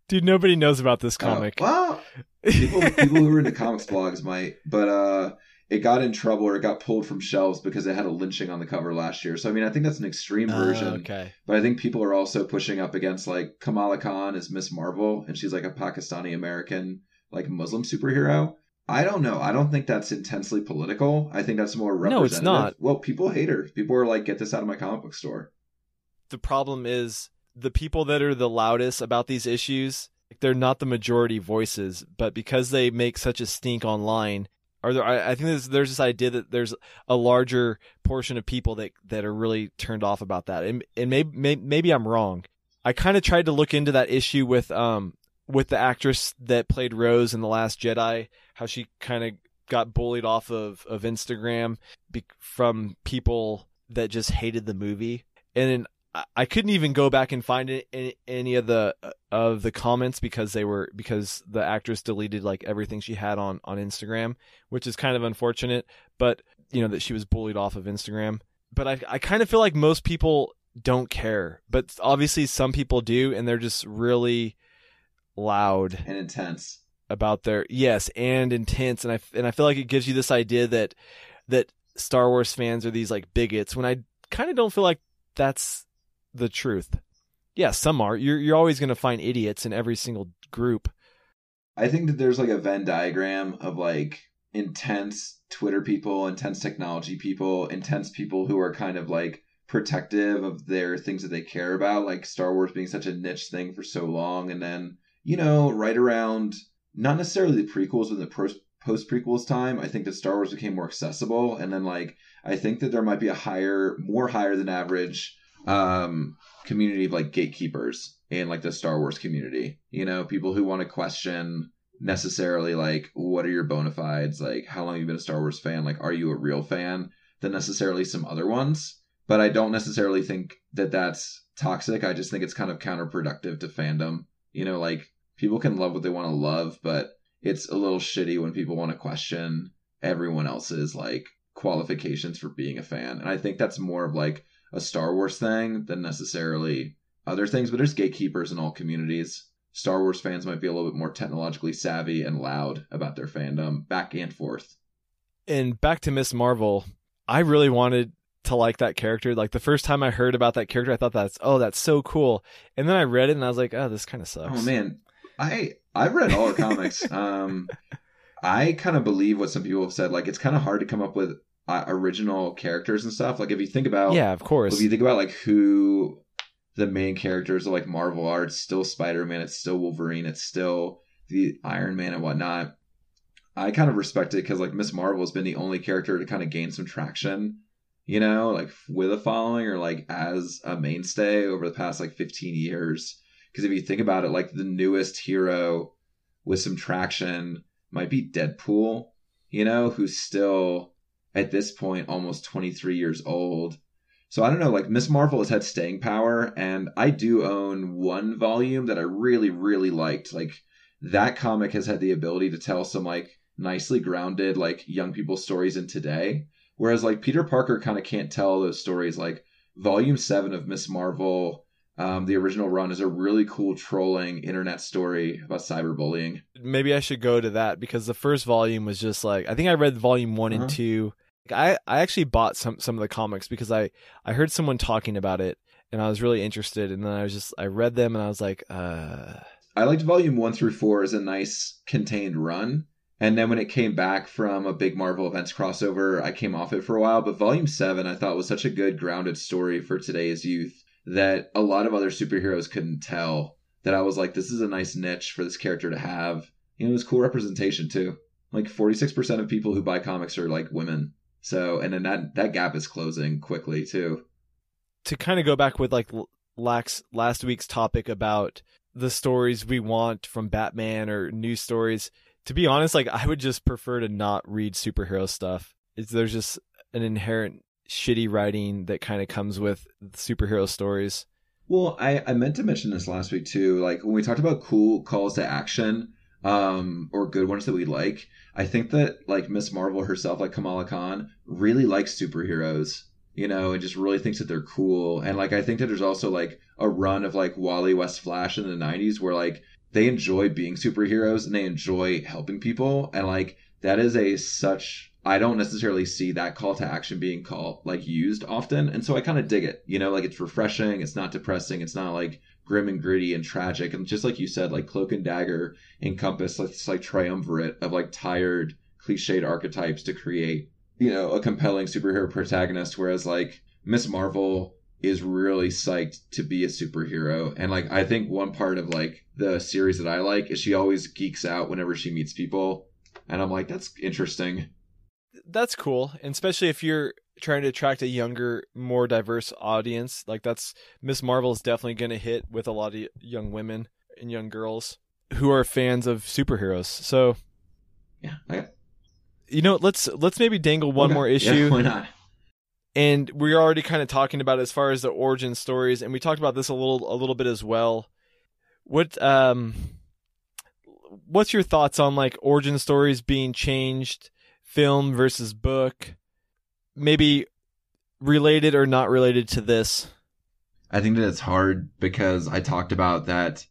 Dude, nobody knows about this uh, comic. well, people people who are into comics blogs might, but uh, it got in trouble or it got pulled from shelves because it had a lynching on the cover last year. So I mean, I think that's an extreme Oh, version. okay. But I think people are also pushing up against like Kamala Khan is Miss Marvel, and she's like a Pakistani American, like Muslim superhero. I don't know. I don't think that's intensely political. I think that's more No, representative. it's not. Well, people hate her. People are like, get this out of my comic book store. the problem is the people that are the loudest about these issues they're not the majority voices but because they make such a stink online are there i, I think there's, there's this idea that there's a larger portion of people that that are really turned off about that. And and maybe maybe, i'm wrong. I kind of tried to look into that issue with um with the actress that played rose in the last jedi how she kind of got bullied off of of instagram be- from people that just hated the movie. And I- couldn't even go back and find any of the of the comments because they were because the actress deleted like everything she had on on Instagram, which is kind of unfortunate. But you know that she was bullied off of Instagram. But I I kind of feel like most people don't care, but obviously some people do, and they're just really loud And intense. about their yes and intense and I and I feel like it gives you this idea that that Star Wars fans are these like bigots when I kind of don't feel like that's the truth. Yeah, some are. You're you're always going to find idiots in every single group. I think that there's like a Venn diagram of like intense Twitter people, intense technology people, intense people who are kind of like protective of their things that they care about, like Star Wars being such a niche thing for so long. And then, you know, right around not necessarily the prequels, but the post prequels time, I think that Star Wars became more accessible. And then, like, I think that there might be a higher, more higher than average um community of like gatekeepers in like the Star Wars community. You know, people who want to question necessarily like what are your bona fides, like how long have you been a Star Wars fan, like are you a real fan, than necessarily some other ones. But I don't necessarily think that that's toxic. I just think it's kind of counterproductive to fandom. You know, like people can love what they want to love, but it's a little shitty when people want to question everyone else's like qualifications for being a fan. And I think that's more of like a Star Wars thing than necessarily other things, but there's gatekeepers in all communities. Star Wars fans might be a little bit more technologically savvy and loud about their fandom, back and forth. And back to Miss Marvel, I really wanted to like that character. Like the first time I heard about that character, I thought that's oh, that's so cool. And then I read it and I was like, oh, this kind of sucks. Oh man, I I've read all her comics. Um, I kind of believe what some people have said. Like it's kind of hard to come up with uh, original characters and stuff. Like if you think about yeah, of course. if you think about like who the main characters of like Marvel are, it's still Spider Man, it's still Wolverine, it's still the Iron Man and whatnot. I kind of respect it because like Miss Marvel has been the only character to kind of gain some traction, you know, like with a following or like as a mainstay over the past like 15 years. Because if you think about it, like the newest hero with some traction might be Deadpool, you know, who's still at this point almost 23 years old. So I don't know, like Miss Marvel has had staying power, and I do own one volume that I really, really liked. Like that comic has had the ability to tell some like nicely grounded like young people stories in today. Whereas like Peter Parker kind of can't tell those stories. Like volume seven of Miss Marvel, um, the original run is a really cool trolling internet story about cyberbullying. Maybe I should go to that because the first volume was just like I think I read volume one Uh-huh. and two, I I actually bought some some of the comics because I I heard someone talking about it and I was really interested and then I was just I read them and I was like uh I liked volume one through four as a nice contained run. And then when it came back from a big Marvel Events crossover, I came off it for a while. But volume seven I thought was such a good grounded story for today's youth that a lot of other superheroes couldn't tell. That I was like, this is a nice niche for this character to have. And it was cool representation too. Like 46% of people who buy comics are like women. So, and then that that gap is closing quickly too. To kind of go back with like last last week's topic about the stories we want from Batman or news stories. To be honest, like I would just prefer to not read superhero stuff. It's, there's just an inherent shitty writing that kind of comes with superhero stories. Well, I, I meant to mention this last week too. Like when we talked about cool calls to action, um, or good ones that we like, I think that like Miss Marvel herself, like Kamala Khan, really likes superheroes, you know, and just really thinks that they're cool. And like I think that there's also like a run of like Wally West Flash in the '90s where like they enjoy being superheroes and they enjoy helping people, and like that is a such I don't necessarily see that call to action being called like used often, and so I kind of dig it. You know, like it's refreshing. It's not depressing. It's not like grim and gritty and tragic. And just like you said, like Cloak and Dagger encompass like this like triumvirate of like tired, cliched archetypes to create, you know, a compelling superhero protagonist. Whereas like Miss Marvel is really psyched to be a superhero. And like I think one part of like the series that I like is she always geeks out whenever she meets people. And I'm like, that's interesting. That's cool. And especially if you're trying to attract a younger, more diverse audience. Like that's Miss Marvel is definitely going to hit with a lot of young women and young girls who are fans of superheroes. So, yeah, I... you know, let's let's maybe dangle one okay. more issue. Yeah, why not? And we're already kind of talking about as far as the origin stories, and we talked about this a little a little bit as well. What um, what's your thoughts on like origin stories being changed, film versus book? maybe related or not related to this? I think that it's hard because I talked about that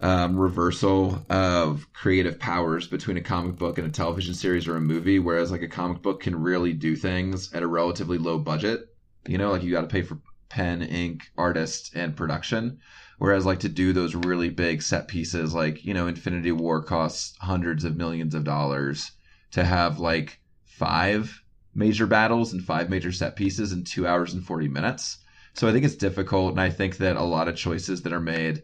um, reversal of creative powers between a comic book and a television series or a movie, whereas like a comic book can really do things at a relatively low budget. You know, like you got to pay for pen, ink, artist, and production. Whereas like to do those really big set pieces, like you know, Infinity War costs hundreds of millions of dollars. To have like five major battles and five major set pieces in two hours and 40 minutes. So I think it's difficult. And I think that a lot of choices that are made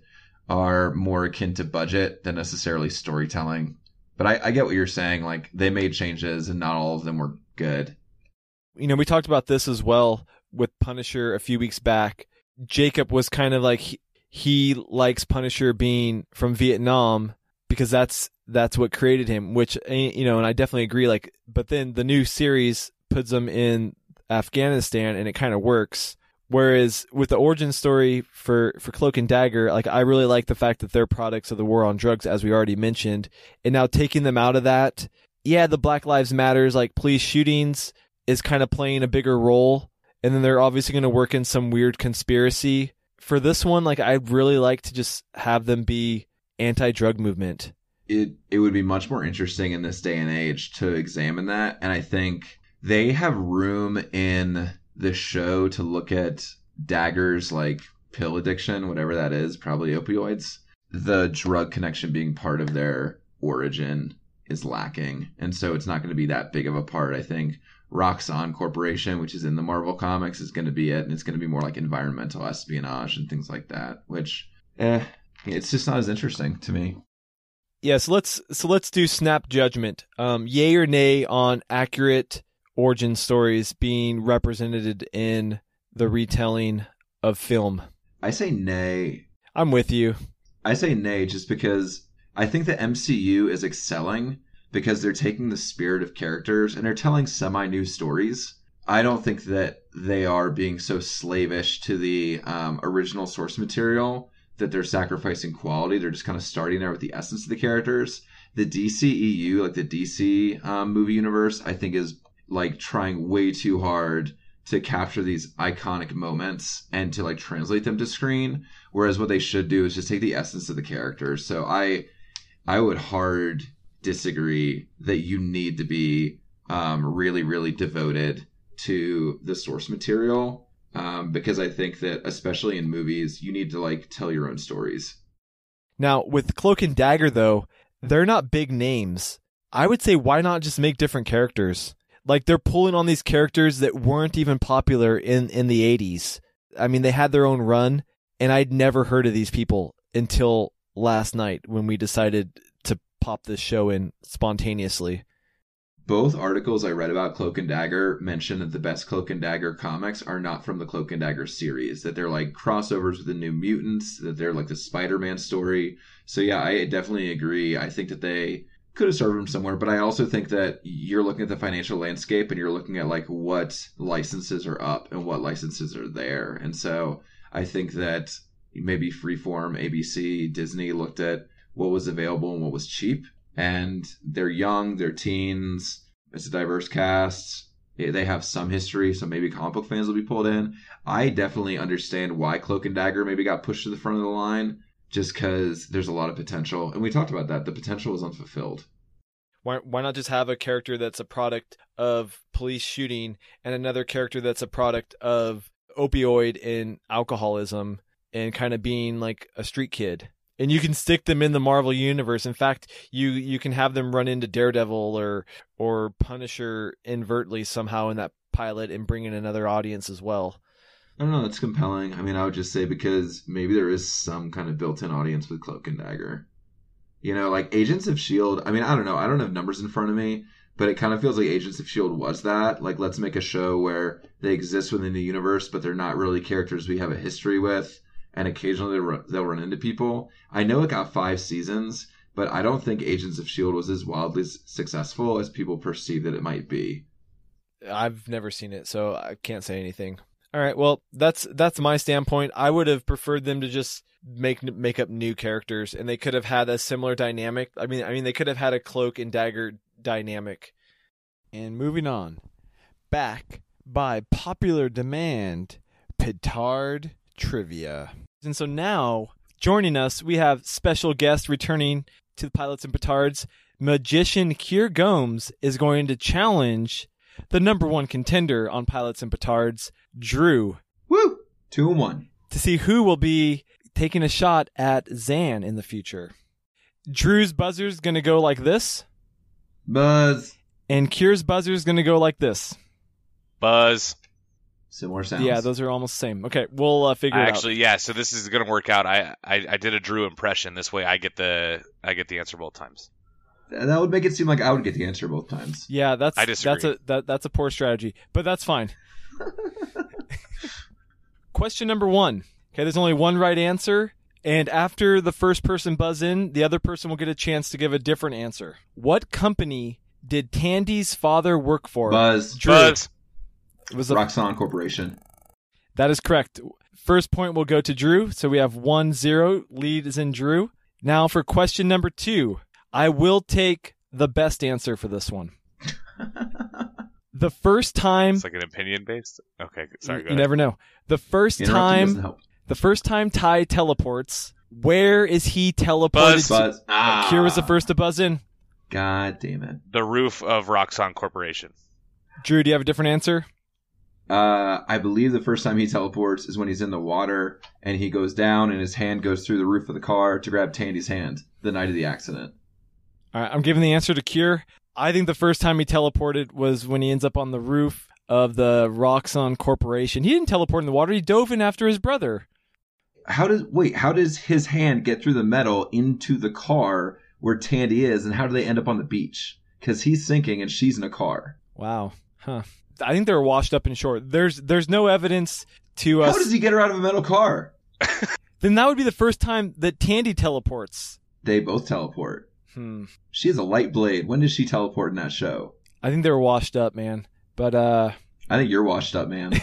are more akin to budget than necessarily storytelling. But I, I get what you're saying. Like they made changes and not all of them were good. You know, we talked about this as well with Punisher a few weeks back. Jacob was kind of like he, he likes Punisher being from Vietnam because that's that's what created him which eh, you know and i definitely agree like but then the new series puts them in Afghanistan and it kind of works. Whereas with the origin story for, for Cloak and Dagger, like I really like the fact that they're products of the war on drugs, as we already mentioned. And now taking them out of that, yeah, the Black Lives Matters, like police shootings is kind of playing a bigger role. And then they're obviously going to work in some weird conspiracy. For this one, like I'd really like to just have them be anti drug movement. It it would be much more interesting in this day and age to examine that. And I think they have room in the show to look at Dagger's like pill addiction, whatever that is, probably opioids. The drug connection being part of their origin is lacking. And so it's not going to be that big of a part. I think Roxxon Corporation, which is in the Marvel comics, is going to be it. And it's going to be more like environmental espionage and things like that, which, eh, it's just not as interesting to me. Yeah, so let's so let's do snap judgment. Um, yay or nay on accurate origin stories being represented in the retelling of film? I say nay. I'm with you. I say nay just because I think the MCU is excelling because they're taking the spirit of characters and they're telling semi new stories. I don't think that they are being so slavish to the um, original source material that they're sacrificing quality. They're just kind of starting there with the essence of the characters. The DCEU, like the DC um, movie universe, I think is like trying way too hard to capture these iconic moments and to like translate them to screen whereas what they should do is just take the essence of the characters so i i would hard disagree that you need to be um, really, really devoted to the source material um, because I think that, especially in movies, you need to like tell your own stories. Now, with Cloak and Dagger, though, they're not big names. I would say, why not just make different characters? Like they're pulling on these characters that weren't even popular in in the '80s. I mean, they had their own run, and I'd never heard of these people until last night when we decided to pop this show in spontaneously. Both articles I read about Cloak and Dagger mention that the best Cloak and Dagger comics are not from the Cloak and Dagger series, that they're like crossovers with the New Mutants, that they're like the Spider Man story. So, yeah, I definitely agree. I think that they could have started them somewhere, but I also think that you're looking at the financial landscape and you're looking at like what licenses are up and what licenses are there. And so I think that maybe Freeform, ABC, Disney looked at what was available and what was cheap and they're young, they're teens. It's a diverse cast. Eh, they have some history, so maybe comic book fans will be pulled in. I definitely understand why Cloak and Dagger maybe got pushed to the front of the line, just because there's a lot of potential, and we talked about that. The potential was unfulfilled. Why why not just have a character that's a product of police shooting and another character that's a product of opioid and alcoholism and kind of being like a street kid? And you can stick them in the Marvel universe. In fact, you you can have them run into Daredevil or or Punisher invertly somehow in that pilot and bring in another audience as well. I don't know. That's compelling. I mean, I would just say because maybe there is some kind of built-in audience with Cloak and Dagger. You know, like Agents of Shield. I mean, I don't know. I don't have numbers in front of me, but it kind of feels like Agents of Shield was that. Like, let's make a show where they exist within the universe, but they're not really characters we have a history with and occasionally they'll run into people. I know it got five seasons, but I don't think Agents of S.H.I.E.L.D. was as wildly successful as people perceive that it might be. I've never seen it, so I can't say anything. All right, well, that's that's my standpoint. I would have preferred them to just make make up new characters, and they could have had a similar dynamic. I mean, I mean, they could have had a cloak and dagger dynamic. And moving on, back by popular demand, Petard trivia. And so now, joining us, we have special guest returning to the Pilots and Petards. Magician Kier Gomes is going to challenge the number one contender on Pilots and Petards, Drew. Woo! Two and one. To see who will be taking a shot at Zan in the future. Drew's buzzer is going to go like this. Buzz. And Kier's buzzer is going to go like this. Buzz. Similar sounds. Yeah, those are almost the same. Okay, we'll uh, figure I it actually, yeah. So this is going to work out. I, I I did a Drew impression. This way, I get the I get the answer both times. That would make it seem like I would get the answer both times. Yeah, that's I disagree. that's a that, that's a poor strategy, but that's fine. Question number one. Okay, there's only one right answer, and after the first person buzz in, the other person will get a chance to give a different answer. What company did Tandy's father work for? Buzz. Drew. Buzz. It was a, Roxxon Corporation. that is correct. First point will go to Drew, so we have one zero. Lead is in Drew. Now for question number two, I will take the best answer for this one. The first time It's like an opinion based. Okay, sorry. you ahead. never know. The first time, the first time Ty teleports, where is he teleported? Buzz. to? Buzz. Ah. Kier was the first to buzz in. God damn it. the roof of Roxxon Corporation. Drew, do you have a different answer? Uh, I believe the first time he teleports is when he's in the water and he goes down and his hand goes through the roof of the car to grab Tandy's hand the night of the accident. All right, I'm giving the answer to Kier. I think the first time he teleported was when he ends up on the roof of the Roxxon Corporation. He didn't teleport in the water. He dove in after his brother. How does wait? How does his hand get through the metal into the car where Tandy is, and how do they end up on the beach? Because he's sinking and she's in a car. Wow. Huh. I think they were washed up in short. There's there's no evidence to us. How does he get her out of a metal car? then that would be the first time that Tandy teleports. They both teleport. Hmm. She has a light blade. When does she teleport in that show? I think they were washed up, man. But uh I think you're washed up, man.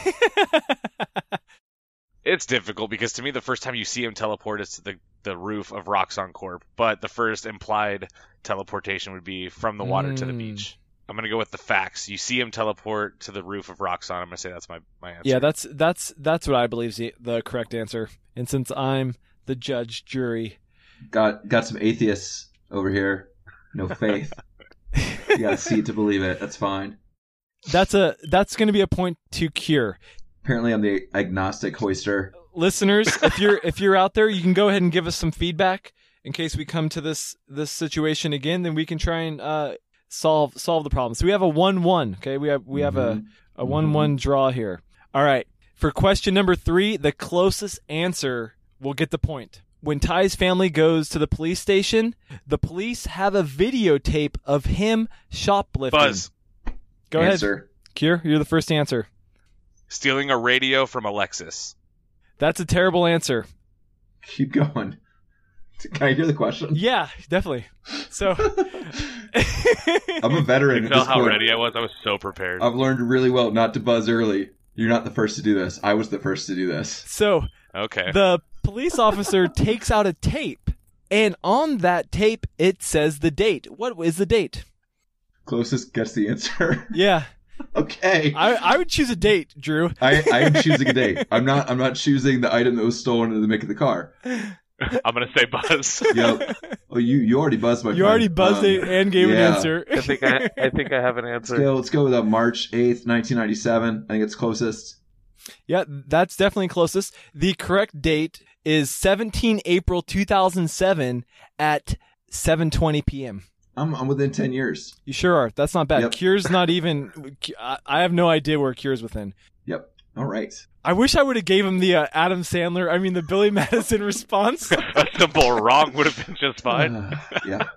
It's difficult because to me, the first time you see him teleport is to the, the roof of Roxxon Corp, but the first implied teleportation would be from the water to the Mm. beach. I'm gonna go with the facts. You see him teleport to the roof of Roxxon. I'm gonna say that's my, my answer. yeah, that's that's that's what I believe is the, the correct answer. And since I'm the judge jury, got got some atheists over here. No faith. You gotta see it to believe it. That's fine. That's a that's going to be a point to Kier. Apparently, I'm the agnostic hoister. Listeners, if you're if you're out there, you can go ahead and give us some feedback in case we come to this this situation again. Then we can try and uh, solve solve the problem. So we have a one one. Okay, we have we have a mm-hmm. a one one mm-hmm. draw here. All right. For question number three, the closest answer will get the point. When Ty's family goes to the police station, the police have a videotape of him shoplifting. Buzz. Go ahead, Answer. Kier. You're the first answer. Stealing a radio from Alexis. That's a terrible answer. Keep going. Can I hear the question? Yeah, definitely. So I'm a veteran You at know this how point. ready I was? I was so prepared. I've learned really well not to buzz early. You're not the first to do this. I was the first to do this. so Okay. the police officer takes out a tape, and on that tape it says the date. What is the date? Closest gets the answer. Yeah, okay. I I would choose a date, Drew. I, I am choosing a date. I'm not. I'm not choosing the item that was stolen in the make of the car. I'm gonna say Buzz. Yep. Oh, you you already buzzed my. You friend. already buzzed Um, it and gave yeah. an answer. I think I, I think I have an Let's answer. go. Let's go with uh, March eighth, nineteen ninety seven. I think it's closest. Yeah, that's definitely closest. The correct date is 17 April 2007 at 7:20 p.m. I'm I'm within ten years. You sure are. That's not bad. Yep. Kier's not even. I I have no idea where Kier's within. Yep. All right. I wish I would have gave him the uh, Adam Sandler. I mean the Billy Madison response. a simple wrong would have been just fine. Uh, yeah.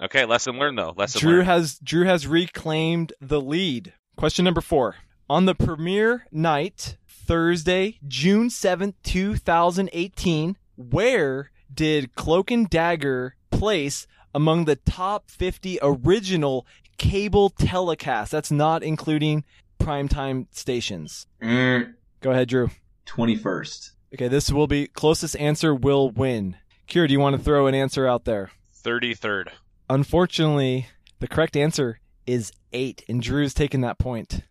Okay, lesson learned though. Lesson Drew learned. has Drew has reclaimed the lead. Question number four. On the premiere night, Thursday, June seventh, two thousand eighteen, where did Cloak and Dagger place among the top fifty original cable telecasts? That's not including primetime stations. Go ahead, Drew. Twenty first. Okay, this will be closest answer will win. Kira, do you want to throw an answer out there? Thirty third. Unfortunately, the correct answer is eight, and Drew's taking that point.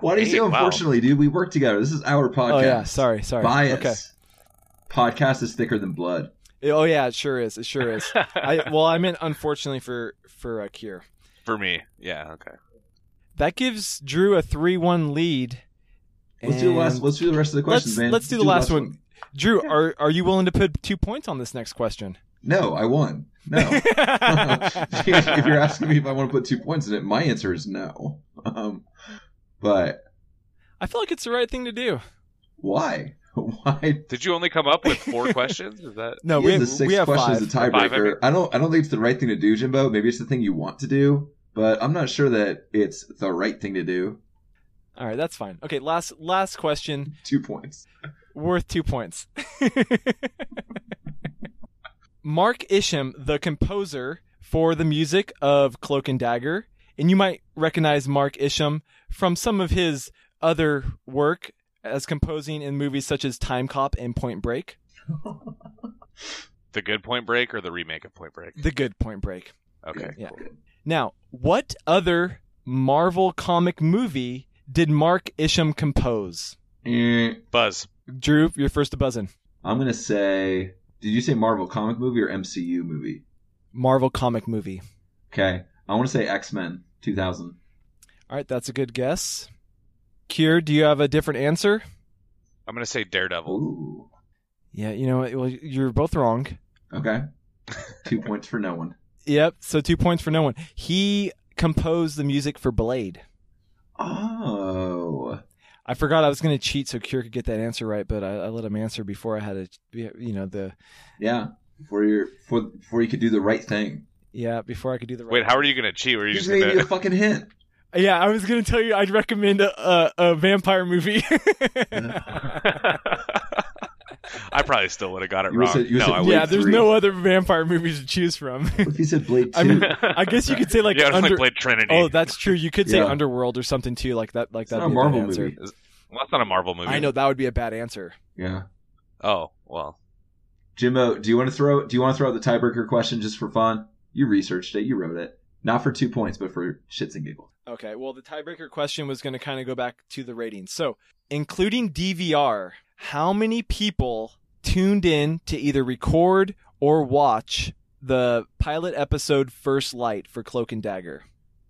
Why do you say Hey, wow. unfortunately, dude? We work together. This is our podcast. Oh yeah, sorry, sorry. Bias. Okay. Podcast is thicker than blood. Oh yeah, it sure is. It sure is. I well, I meant unfortunately for for uh, Kier. For me, yeah. Okay. That gives Drew a three-one lead. Let's do the last. and- Let's do the rest of the questions, let's, man. let's do the last one. Drew, are are you willing to put two points on this next question? No, I won. No. if you're asking me if I want to put two points in it, my answer is no. Um, but I feel like it's the right thing to do. why? Why? Did you only come up with four questions? Is that No, He we have, the six we have questions five. a tiebreaker. I don't. I don't think it's the right thing to do, Jimbo. Maybe it's the thing you want to do, but I'm not sure that it's the right thing to do. All right, that's fine. Okay, last last question, Two points. worth two points. Mark Isham, the composer for the music of Cloak and Dagger, and you might recognize Mark Isham from some of his other work as composing in movies such as Time Cop and Point Break. the good Point Break or the remake of Point Break? The good Point Break. Okay. Yeah. Now, what other Marvel comic movie did Mark Isham compose? Eh, Buzz. Drew, you're first to buzz in. I'm gonna say. Did you say Marvel comic movie or MCU movie? Marvel comic movie. Okay, I want to say X Men 2000. All right, that's a good guess. Kier, do you have a different answer? I'm gonna say Daredevil. Ooh. Yeah, you know what? Well, you're both wrong. Okay. Two points for no one. Yep, so two points for no one. He composed the music for Blade. Oh. I forgot I was going to cheat so Kier could get that answer right, but I, I let him answer before I had a, you know, the Yeah. Before you before before you could do the right thing. yeah before I could do the right. Wait, how are you gonna cheat? Were you Just just made me a gonna? fucking hint. Uh, yeah, I was going to tell you I'd recommend a, a, a vampire movie. I probably still would have got it You wrong. said- no, said I Blade would. yeah, there's three. no other vampire movies to choose from. If you said Blade Two? I mean, I guess you could say like yeah, under. like Blade Trinity. oh, that's true. You could say Yeah. Underworld or something too, like that. Like It's that. not a Marvel answer. movie. well, that's not a Marvel movie. I know that would be a bad answer. yeah. Oh well. Jimbo, do you want to throw do you want to throw out the tiebreaker question just for fun? You researched it, you wrote it. Not for two points, but for shits and giggles. Okay, well, the tiebreaker question was going to kind of go back to the ratings. So, including DVR, how many people tuned in to either record or watch the pilot episode First Light for Cloak and Dagger.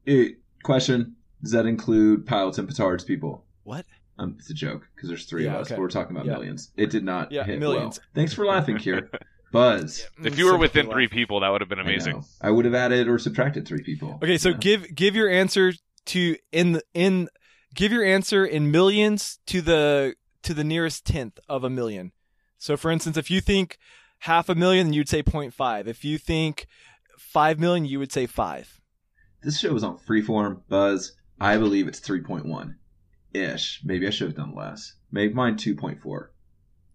Eh, question: Does that include pilots and petards people? What? Um, it's a joke because there's three Yeah, of us, okay. but we're talking about Yeah. millions. It did not Yeah, hit millions. well. Thanks for laughing, Kier. Buzz. If you were within three people, that would have been amazing. know. I, would have added or subtracted three people. Okay, so Yeah. give give your answer to in the in give your answer in millions to the to the nearest tenth of a million. So for instance, if you think half a million, you'd say 0.5. If you think 5 million, you would say 5. this show was on Freeform. Buzz. I believe it's three point one ish. Maybe I should have done less. Make mine 2.4.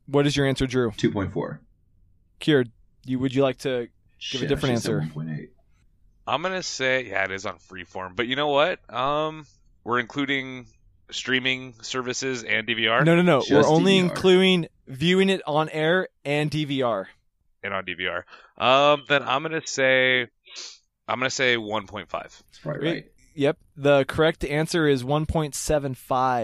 What is your answer, Drew? 2.4. Kier, you would you like to Give a Shit, I different should've answer. 1.8. I'm gonna say, yeah, it is on Freeform. But you know what? Um, we're including streaming services and DVR No, no, no. We're only DVR. including viewing it on air and DVR. and on DVR. Um, then I'm gonna say, I'm gonna say 1.5. That's probably Wait, right. Yep. The correct answer is 1.75.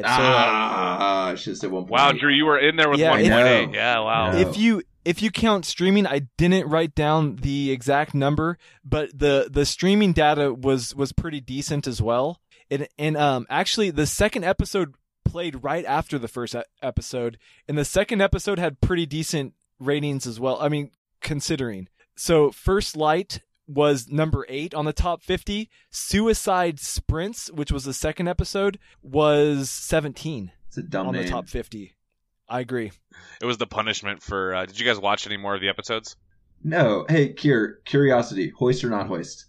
So uh, ah, should have said 1.8. Wow, Drew, you were in there with Yeah, 1.8. I know. Yeah, wow. No. if you if you count streaming, I didn't write down the exact number, but the the streaming data was was pretty decent as well. And and um actually the second episode played right after the first episode, and the second episode had pretty decent ratings as well. I mean, considering. So First Light was number eight on the top 50. Suicide Sprints, which was the second episode, was 17 It's a dumb on name. the top 50. I agree. It was the punishment for. Uh, did you guys watch any more of the episodes? No. Hey, Kier, curiosity. Hoist or not hoist?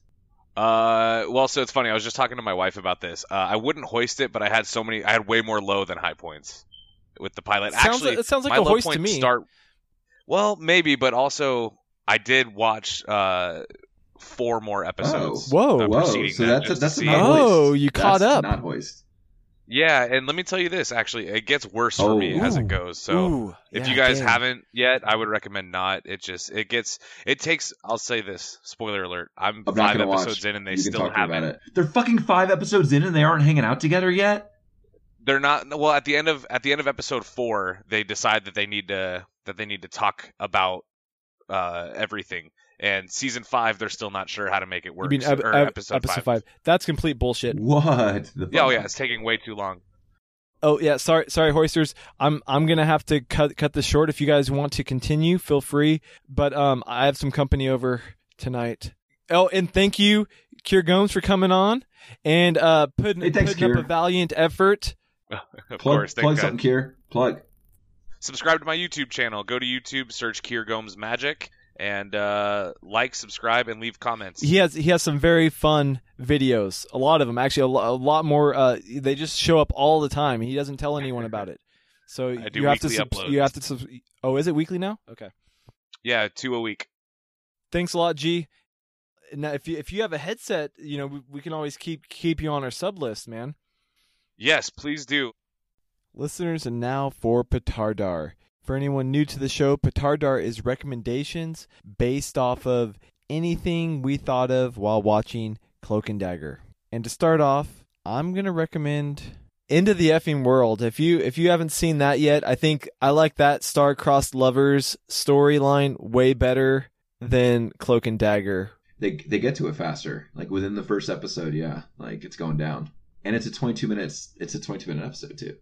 Uh, well, so it's funny. I was just talking to my wife about this. Uh, I wouldn't hoist it, but I had so many. I had way more low than high points with the pilot. Sounds Actually, like- it sounds like my a low hoist to me. Start. Well, maybe, but also I did watch uh four more episodes. Whoa. uh, Whoa, so that that's a, that's a see- not Oh, hoist. you caught up. Not hoist. Yeah, and let me tell you this. Actually, it gets worse for Oh. me as it oh. goes. So. Ooh, If yeah, you guys dang. haven't yet, I would recommend not. It just it gets it takes. I'll say this. Spoiler alert. I'm, I'm five episodes watch. in and they you still talk to me haven't. it. They're fucking five episodes in and they aren't hanging out together yet. They're not. Well, at the end of at the end of episode four, they decide that they need to that they need to talk about uh, everything. And season five, they're still not sure how to make it You work. mean ep- or ep- episode, five. five. That's complete bullshit. What? Yeah, oh yeah, it's taking way too long. Oh yeah, sorry, sorry, hoisters. I'm I'm gonna have to cut cut this short. If you guys want to continue, feel free. But um, I have some company over tonight. Oh, and thank you, Kier Gomes, for coming on and uh putting, Hey, thanks, putting up a valiant effort. Of Plug, course, thank plug God. something, Kier. Plug. Subscribe to my YouTube channel. Go to YouTube, search Kier Gomes Magic, and uh, like, subscribe, and leave comments. He has he has some very fun videos. A lot of them actually. A, lo- a lot more. Uh, they just show up all the time. He doesn't tell anyone about it. So you have to weekly sub- uploads. you have to. Sub- oh, is it weekly now? Okay. Yeah, two a week. Thanks a lot, G. Now, if you if you have a headset, you know we, we can always keep keep you on our sub list, man. Yes, please do. Listeners, and now for Petardar. For anyone new to the show, Petardar is recommendations based off of anything we thought of while watching Cloak and Dagger. And to start off, I'm gonna recommend Into the Effing World. If you if you haven't seen that yet, I think I like that star-crossed lovers storyline way better than Cloak and Dagger. They they get to it faster. Like within the first episode, yeah. Like it's going down. And it's a 22 minutes. It's a 22 minute episode too.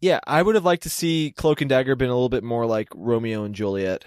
Yeah, I would have liked to see Cloak and Dagger been a little bit more like Romeo and Juliet.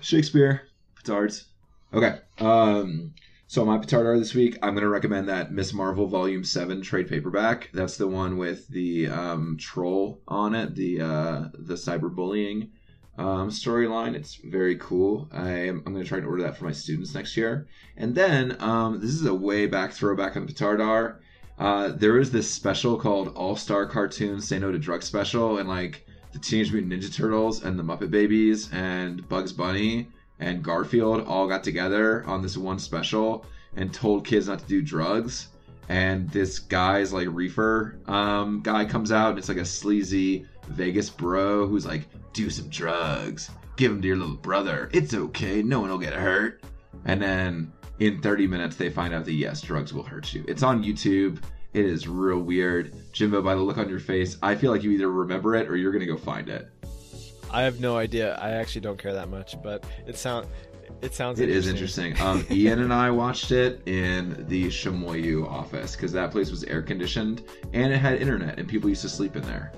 Shakespeare, petards. Okay. Um. So my Petardar this week, I'm going to recommend that Miss Marvel Volume Seven trade paperback. That's the one with the um, troll on it, the uh, the cyberbullying um, storyline. It's very cool. I am, I'm going to try and order that for my students next year. And then um, this is a way back throwback on Petardar. Uh, there is this special called All Star Cartoons Say No to Drug Special, and like the Teenage Mutant Ninja Turtles and the Muppet Babies and Bugs Bunny and Garfield all got together on this one special and told kids not to do drugs. And this guy's like reefer um, guy comes out, and it's like a sleazy Vegas bro who's like, "Do some drugs, give them to your little brother. It's okay, no one will get hurt." And then in 30 minutes, they find out that yes, drugs will hurt you. It's on YouTube. It is real weird. Jimbo, by the look on your face, I feel like you either remember it or you're gonna go find it. I have no idea. I actually don't care that much, but it sound It sounds. It is interesting. Um, Ian and I watched it in the Chamoyu office because that place was air conditioned and it had internet, and people used to sleep in there.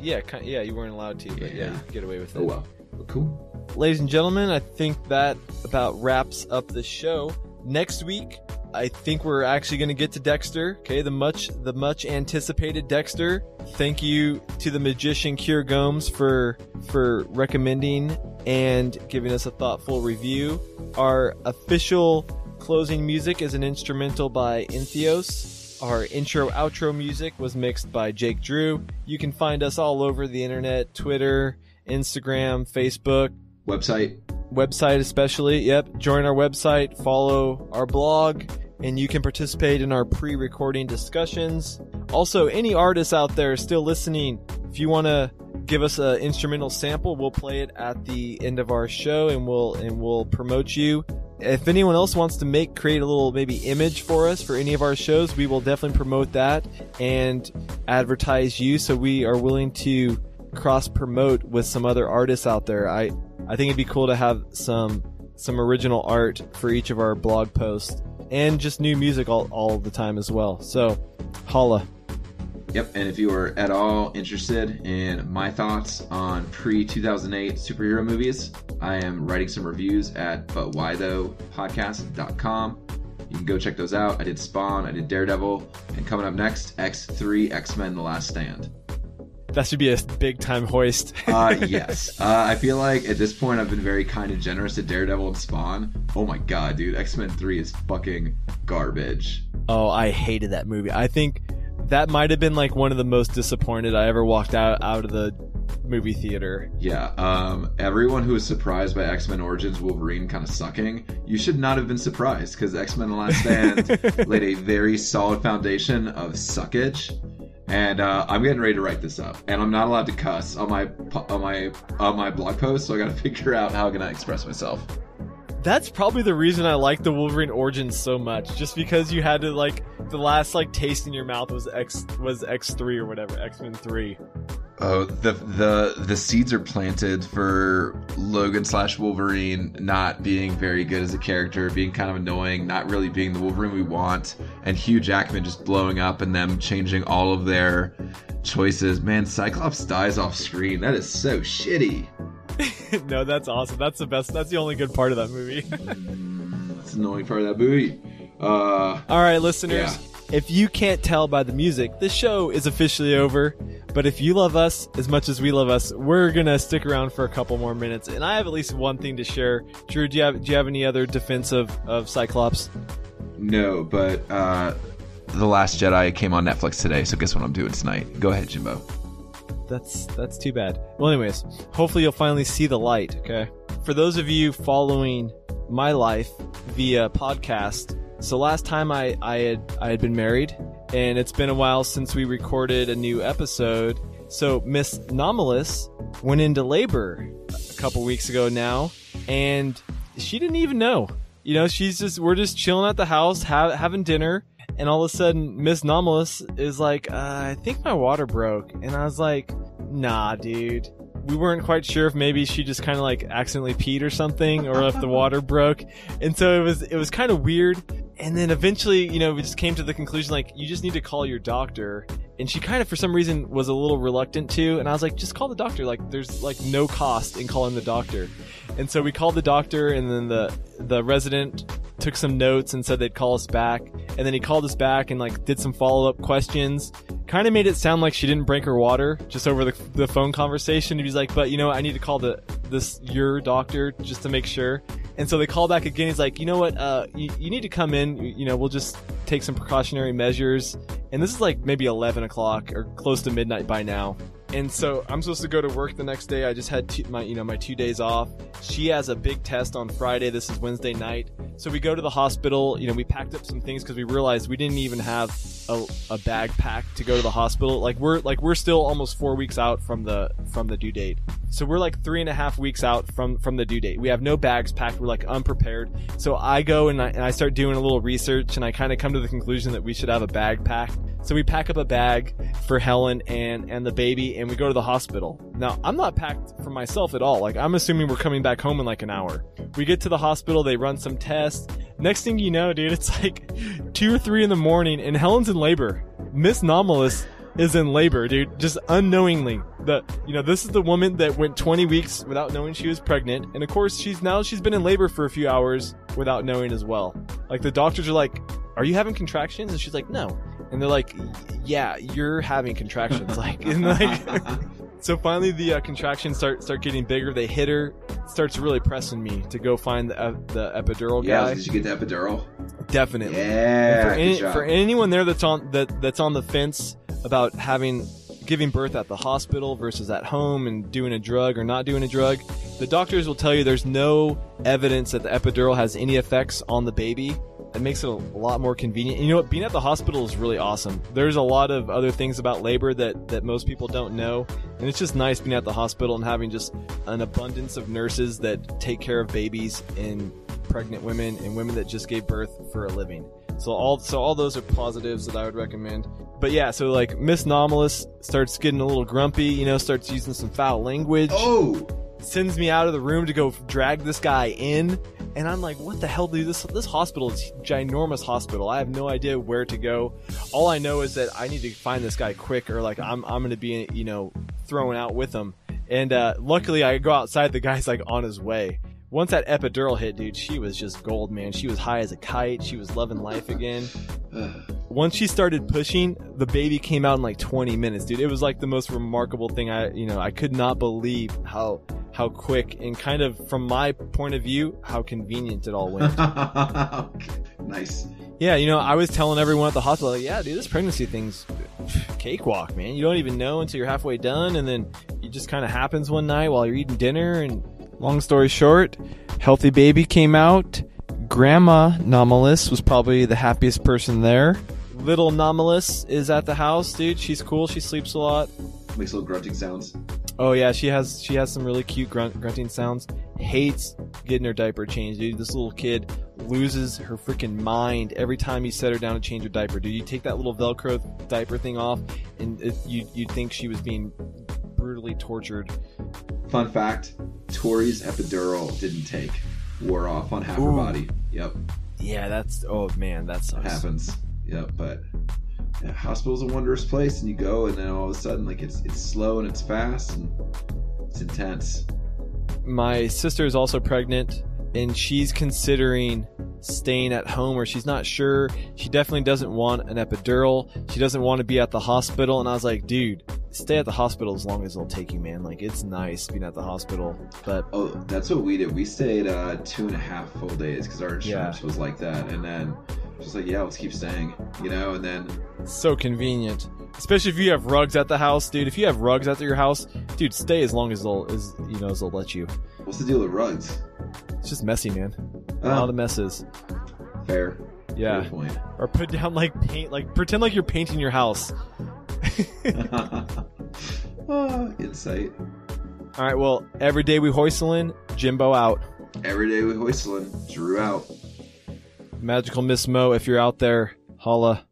Yeah, yeah. You weren't allowed to, but yeah, Yeah. you could get away with it. Oh Well, cool. ladies and gentlemen, I think that about wraps up the show. Next week, I think we're actually going to get to Dexter. Okay, the much the much anticipated Dexter. Thank you to the magician Kier Gomes for for recommending and giving us a thoughtful review. Our official closing music is an instrumental by Intheos. Our intro outro music was mixed by Jake Drew. You can find us all over the internet, Twitter, Instagram, Facebook, Website. website especially. Yep. Join our website, follow our blog, and you can participate in our pre-recording discussions. Also, any artists out there still listening, if you want to give us an instrumental sample, we'll play it at the end of our show and we'll and we'll promote you. If anyone else wants to make create a little maybe image for us for any of our shows, we will definitely promote that and advertise you so we are willing to cross promote with some other artists out there. I I think it'd be cool to have some some original art for each of our blog posts and just new music all, all the time as well. So, holla. Yep, and if you are at all interested in my thoughts on pre 2008 superhero movies, I am writing some reviews at butwhythoughpodcast.com. You can go check those out. I did Spawn, I did Daredevil, and coming up next, X3 X Men The Last Stand. That should be a big time hoist. Uh, yes. Uh, I feel like at this point I've been very kind and generous to Daredevil and Spawn. Oh my god, dude, X Men 3 is fucking garbage. oh, I hated that movie. I think that might have been like one of the most disappointed I ever walked out out of the movie theater. Yeah, um, everyone who was surprised by X Men Origins Wolverine kind of sucking, you should not have been surprised because X Men The Last Stand laid a very solid foundation of suckage. And uh, I'm getting ready to write this up, and I'm not allowed to cuss on my on my on my blog post, so I got to figure out how I'm gonna express myself. That's probably the reason I like the Wolverine Origins so much, just because you had to like the last like taste in your mouth was X was X three or whatever X Men three. Oh, the the the seeds are planted for Logan slash Wolverine not being very good as a character, being kind of annoying, not really being the Wolverine we want, and Hugh Jackman just blowing up and them changing all of their choices. Man, Cyclops dies off screen. That is so shitty. no, that's awesome. That's the best. That's the only good part of that movie. That's the annoying part of that movie. Uh, All right, listeners. Yeah. If you can't tell by the music, the show is officially over. But if you love us as much as we love us, we're gonna stick around for a couple more minutes. And I have at least one thing to share. Drew, do you have do you have any other defense of, of Cyclops? no, but uh, the Last Jedi came on Netflix today, so guess what I'm doing tonight? Go ahead, Jimbo. That's that's too bad. Well, anyways, hopefully you'll finally see the light. Okay. For those of you following my life via podcast, so last time I I had I had been married, and it's been a while since we recorded a new episode. So Miss Nomalous went into labor a couple weeks ago now, and she didn't even know. You know, she's just we're just chilling at the house, ha- having dinner, and all of a sudden Miss Nomalous is like, uh, "I think my water broke," and I was like, "Nah, dude." We weren't quite sure if maybe she just kind of like accidentally peed or something, or if the water broke, and so it was it was kind of weird. And then eventually, you know, we just came to the conclusion like you just need to call your doctor. And she kind of, for some reason, was a little reluctant to. And I was like, just call the doctor. Like, there's like no cost in calling the doctor. And so we called the doctor, and then the the resident took some notes and said they'd call us back. And then he called us back and like did some follow up questions. Kind of made it sound like she didn't break her water just over the, the phone conversation. He was like, but you know, I need to call the this your doctor just to make sure. And so they call back again. He's like, you know what? Uh, you, you need to come in. You, you know, we'll just take some precautionary measures. And this is like maybe 11 o'clock or close to midnight by now. And so I'm supposed to go to work the next day. I just had two, my, you know, my two days off. She has a big test on Friday. This is Wednesday night. So we go to the hospital. You know, we packed up some things because we realized we didn't even have a, a bag packed to go to the hospital. Like we're like we're still almost four weeks out from the from the due date. So we're like three and a half weeks out from from the due date. We have no bags packed. We're like unprepared. So I go and I, and I start doing a little research and I kind of come to the conclusion that we should have a bag packed So we pack up a bag for Helen and and the baby, and we go to the hospital. Now I'm not packed for myself at all. Like I'm assuming we're coming back home in like an hour. We get to the hospital, they run some tests. Next thing you know, dude, it's like two or three in the morning, and Helen's in labor. Miss Nomalous is in labor, dude, just unknowingly. The you know this is the woman that went 20 weeks without knowing she was pregnant, and of course she's now she's been in labor for a few hours without knowing as well. Like the doctors are like, "Are you having contractions?" And she's like, "No." And they're like, "Yeah, you're having contractions." like, and like, so finally the uh, contractions start start getting bigger. They hit her, starts really pressing me to go find the uh, the epidural yeah, guy. did you get the epidural? Definitely. Yeah, for, any, for anyone there that's on that that's on the fence about having giving birth at the hospital versus at home and doing a drug or not doing a drug, the doctors will tell you there's no evidence that the epidural has any effects on the baby. It makes it a lot more convenient. And you know what? Being at the hospital is really awesome. There's a lot of other things about labor that, that most people don't know. And it's just nice being at the hospital and having just an abundance of nurses that take care of babies and pregnant women and women that just gave birth for a living. So all so all those are positives that I would recommend. But yeah, so like Miss Nomalous starts getting a little grumpy, you know, starts using some foul language, oh, sends me out of the room to go drag this guy in, and I'm like, what the hell, dude? This this hospital is ginormous hospital. I have no idea where to go. All I know is that I need to find this guy quick, or like I'm I'm gonna be you know thrown out with him. And uh, luckily, I go outside. The guy's like on his way. Once that epidural hit, dude, she was just gold, man. She was high as a kite. She was loving life again. Once she started pushing, the baby came out in like 20 minutes, dude. It was like the most remarkable thing. I, you know, I could not believe how how quick and kind of from my point of view, how convenient it all went. nice. yeah, you know, I was telling everyone at the hospital, like, yeah, dude, this pregnancy thing's cakewalk, man. You don't even know until you're halfway done, and then it just kind of happens one night while you're eating dinner. And long story short, healthy baby came out. Grandma Nomalous was probably the happiest person there. Little Nomalous is at the house, dude. She's cool. She sleeps a lot. Makes little grunting sounds. Oh yeah, she has she has some really cute grunt, grunting sounds. Hates getting her diaper changed, dude. This little kid loses her freaking mind every time you set her down to change her diaper. Dude, you take that little Velcro diaper thing off, and it, you you'd think she was being brutally tortured. Fun fact: Tori's epidural didn't take. Wore off on half her body. Yep, Yeah, that's oh man, that sucks. happens. Yep, but yeah, hospital's a wondrous place, and you go, and then all of a sudden, like it's it's slow and it's fast and it's intense. my sister is also pregnant and she's considering staying at home or she's not sure. She definitely doesn't want an epidural. She doesn't want to be at the hospital and i was like dude stay at the hospital as long as they'll take you man. Like it's nice being at the hospital. But Oh, that's what we did. We stayed uh, two and a half full days because our insurance was like that, and then just like yeah, let's keep staying, you know. And then so convenient especially if you have rugs at the house dude if you have rugs at your house dude stay as long as they'll as you know as they'll let you what's the deal with rugs? it's just messy man a Oh. lot of messes Fair. yeah Fair point. or put down like paint like pretend like you're painting your house Ah, insight. All right, well, every day we hoistlin', Jimbo out. Every day with Hoistlin, Drew out. Magical Miss Mo, if you're out there, holla.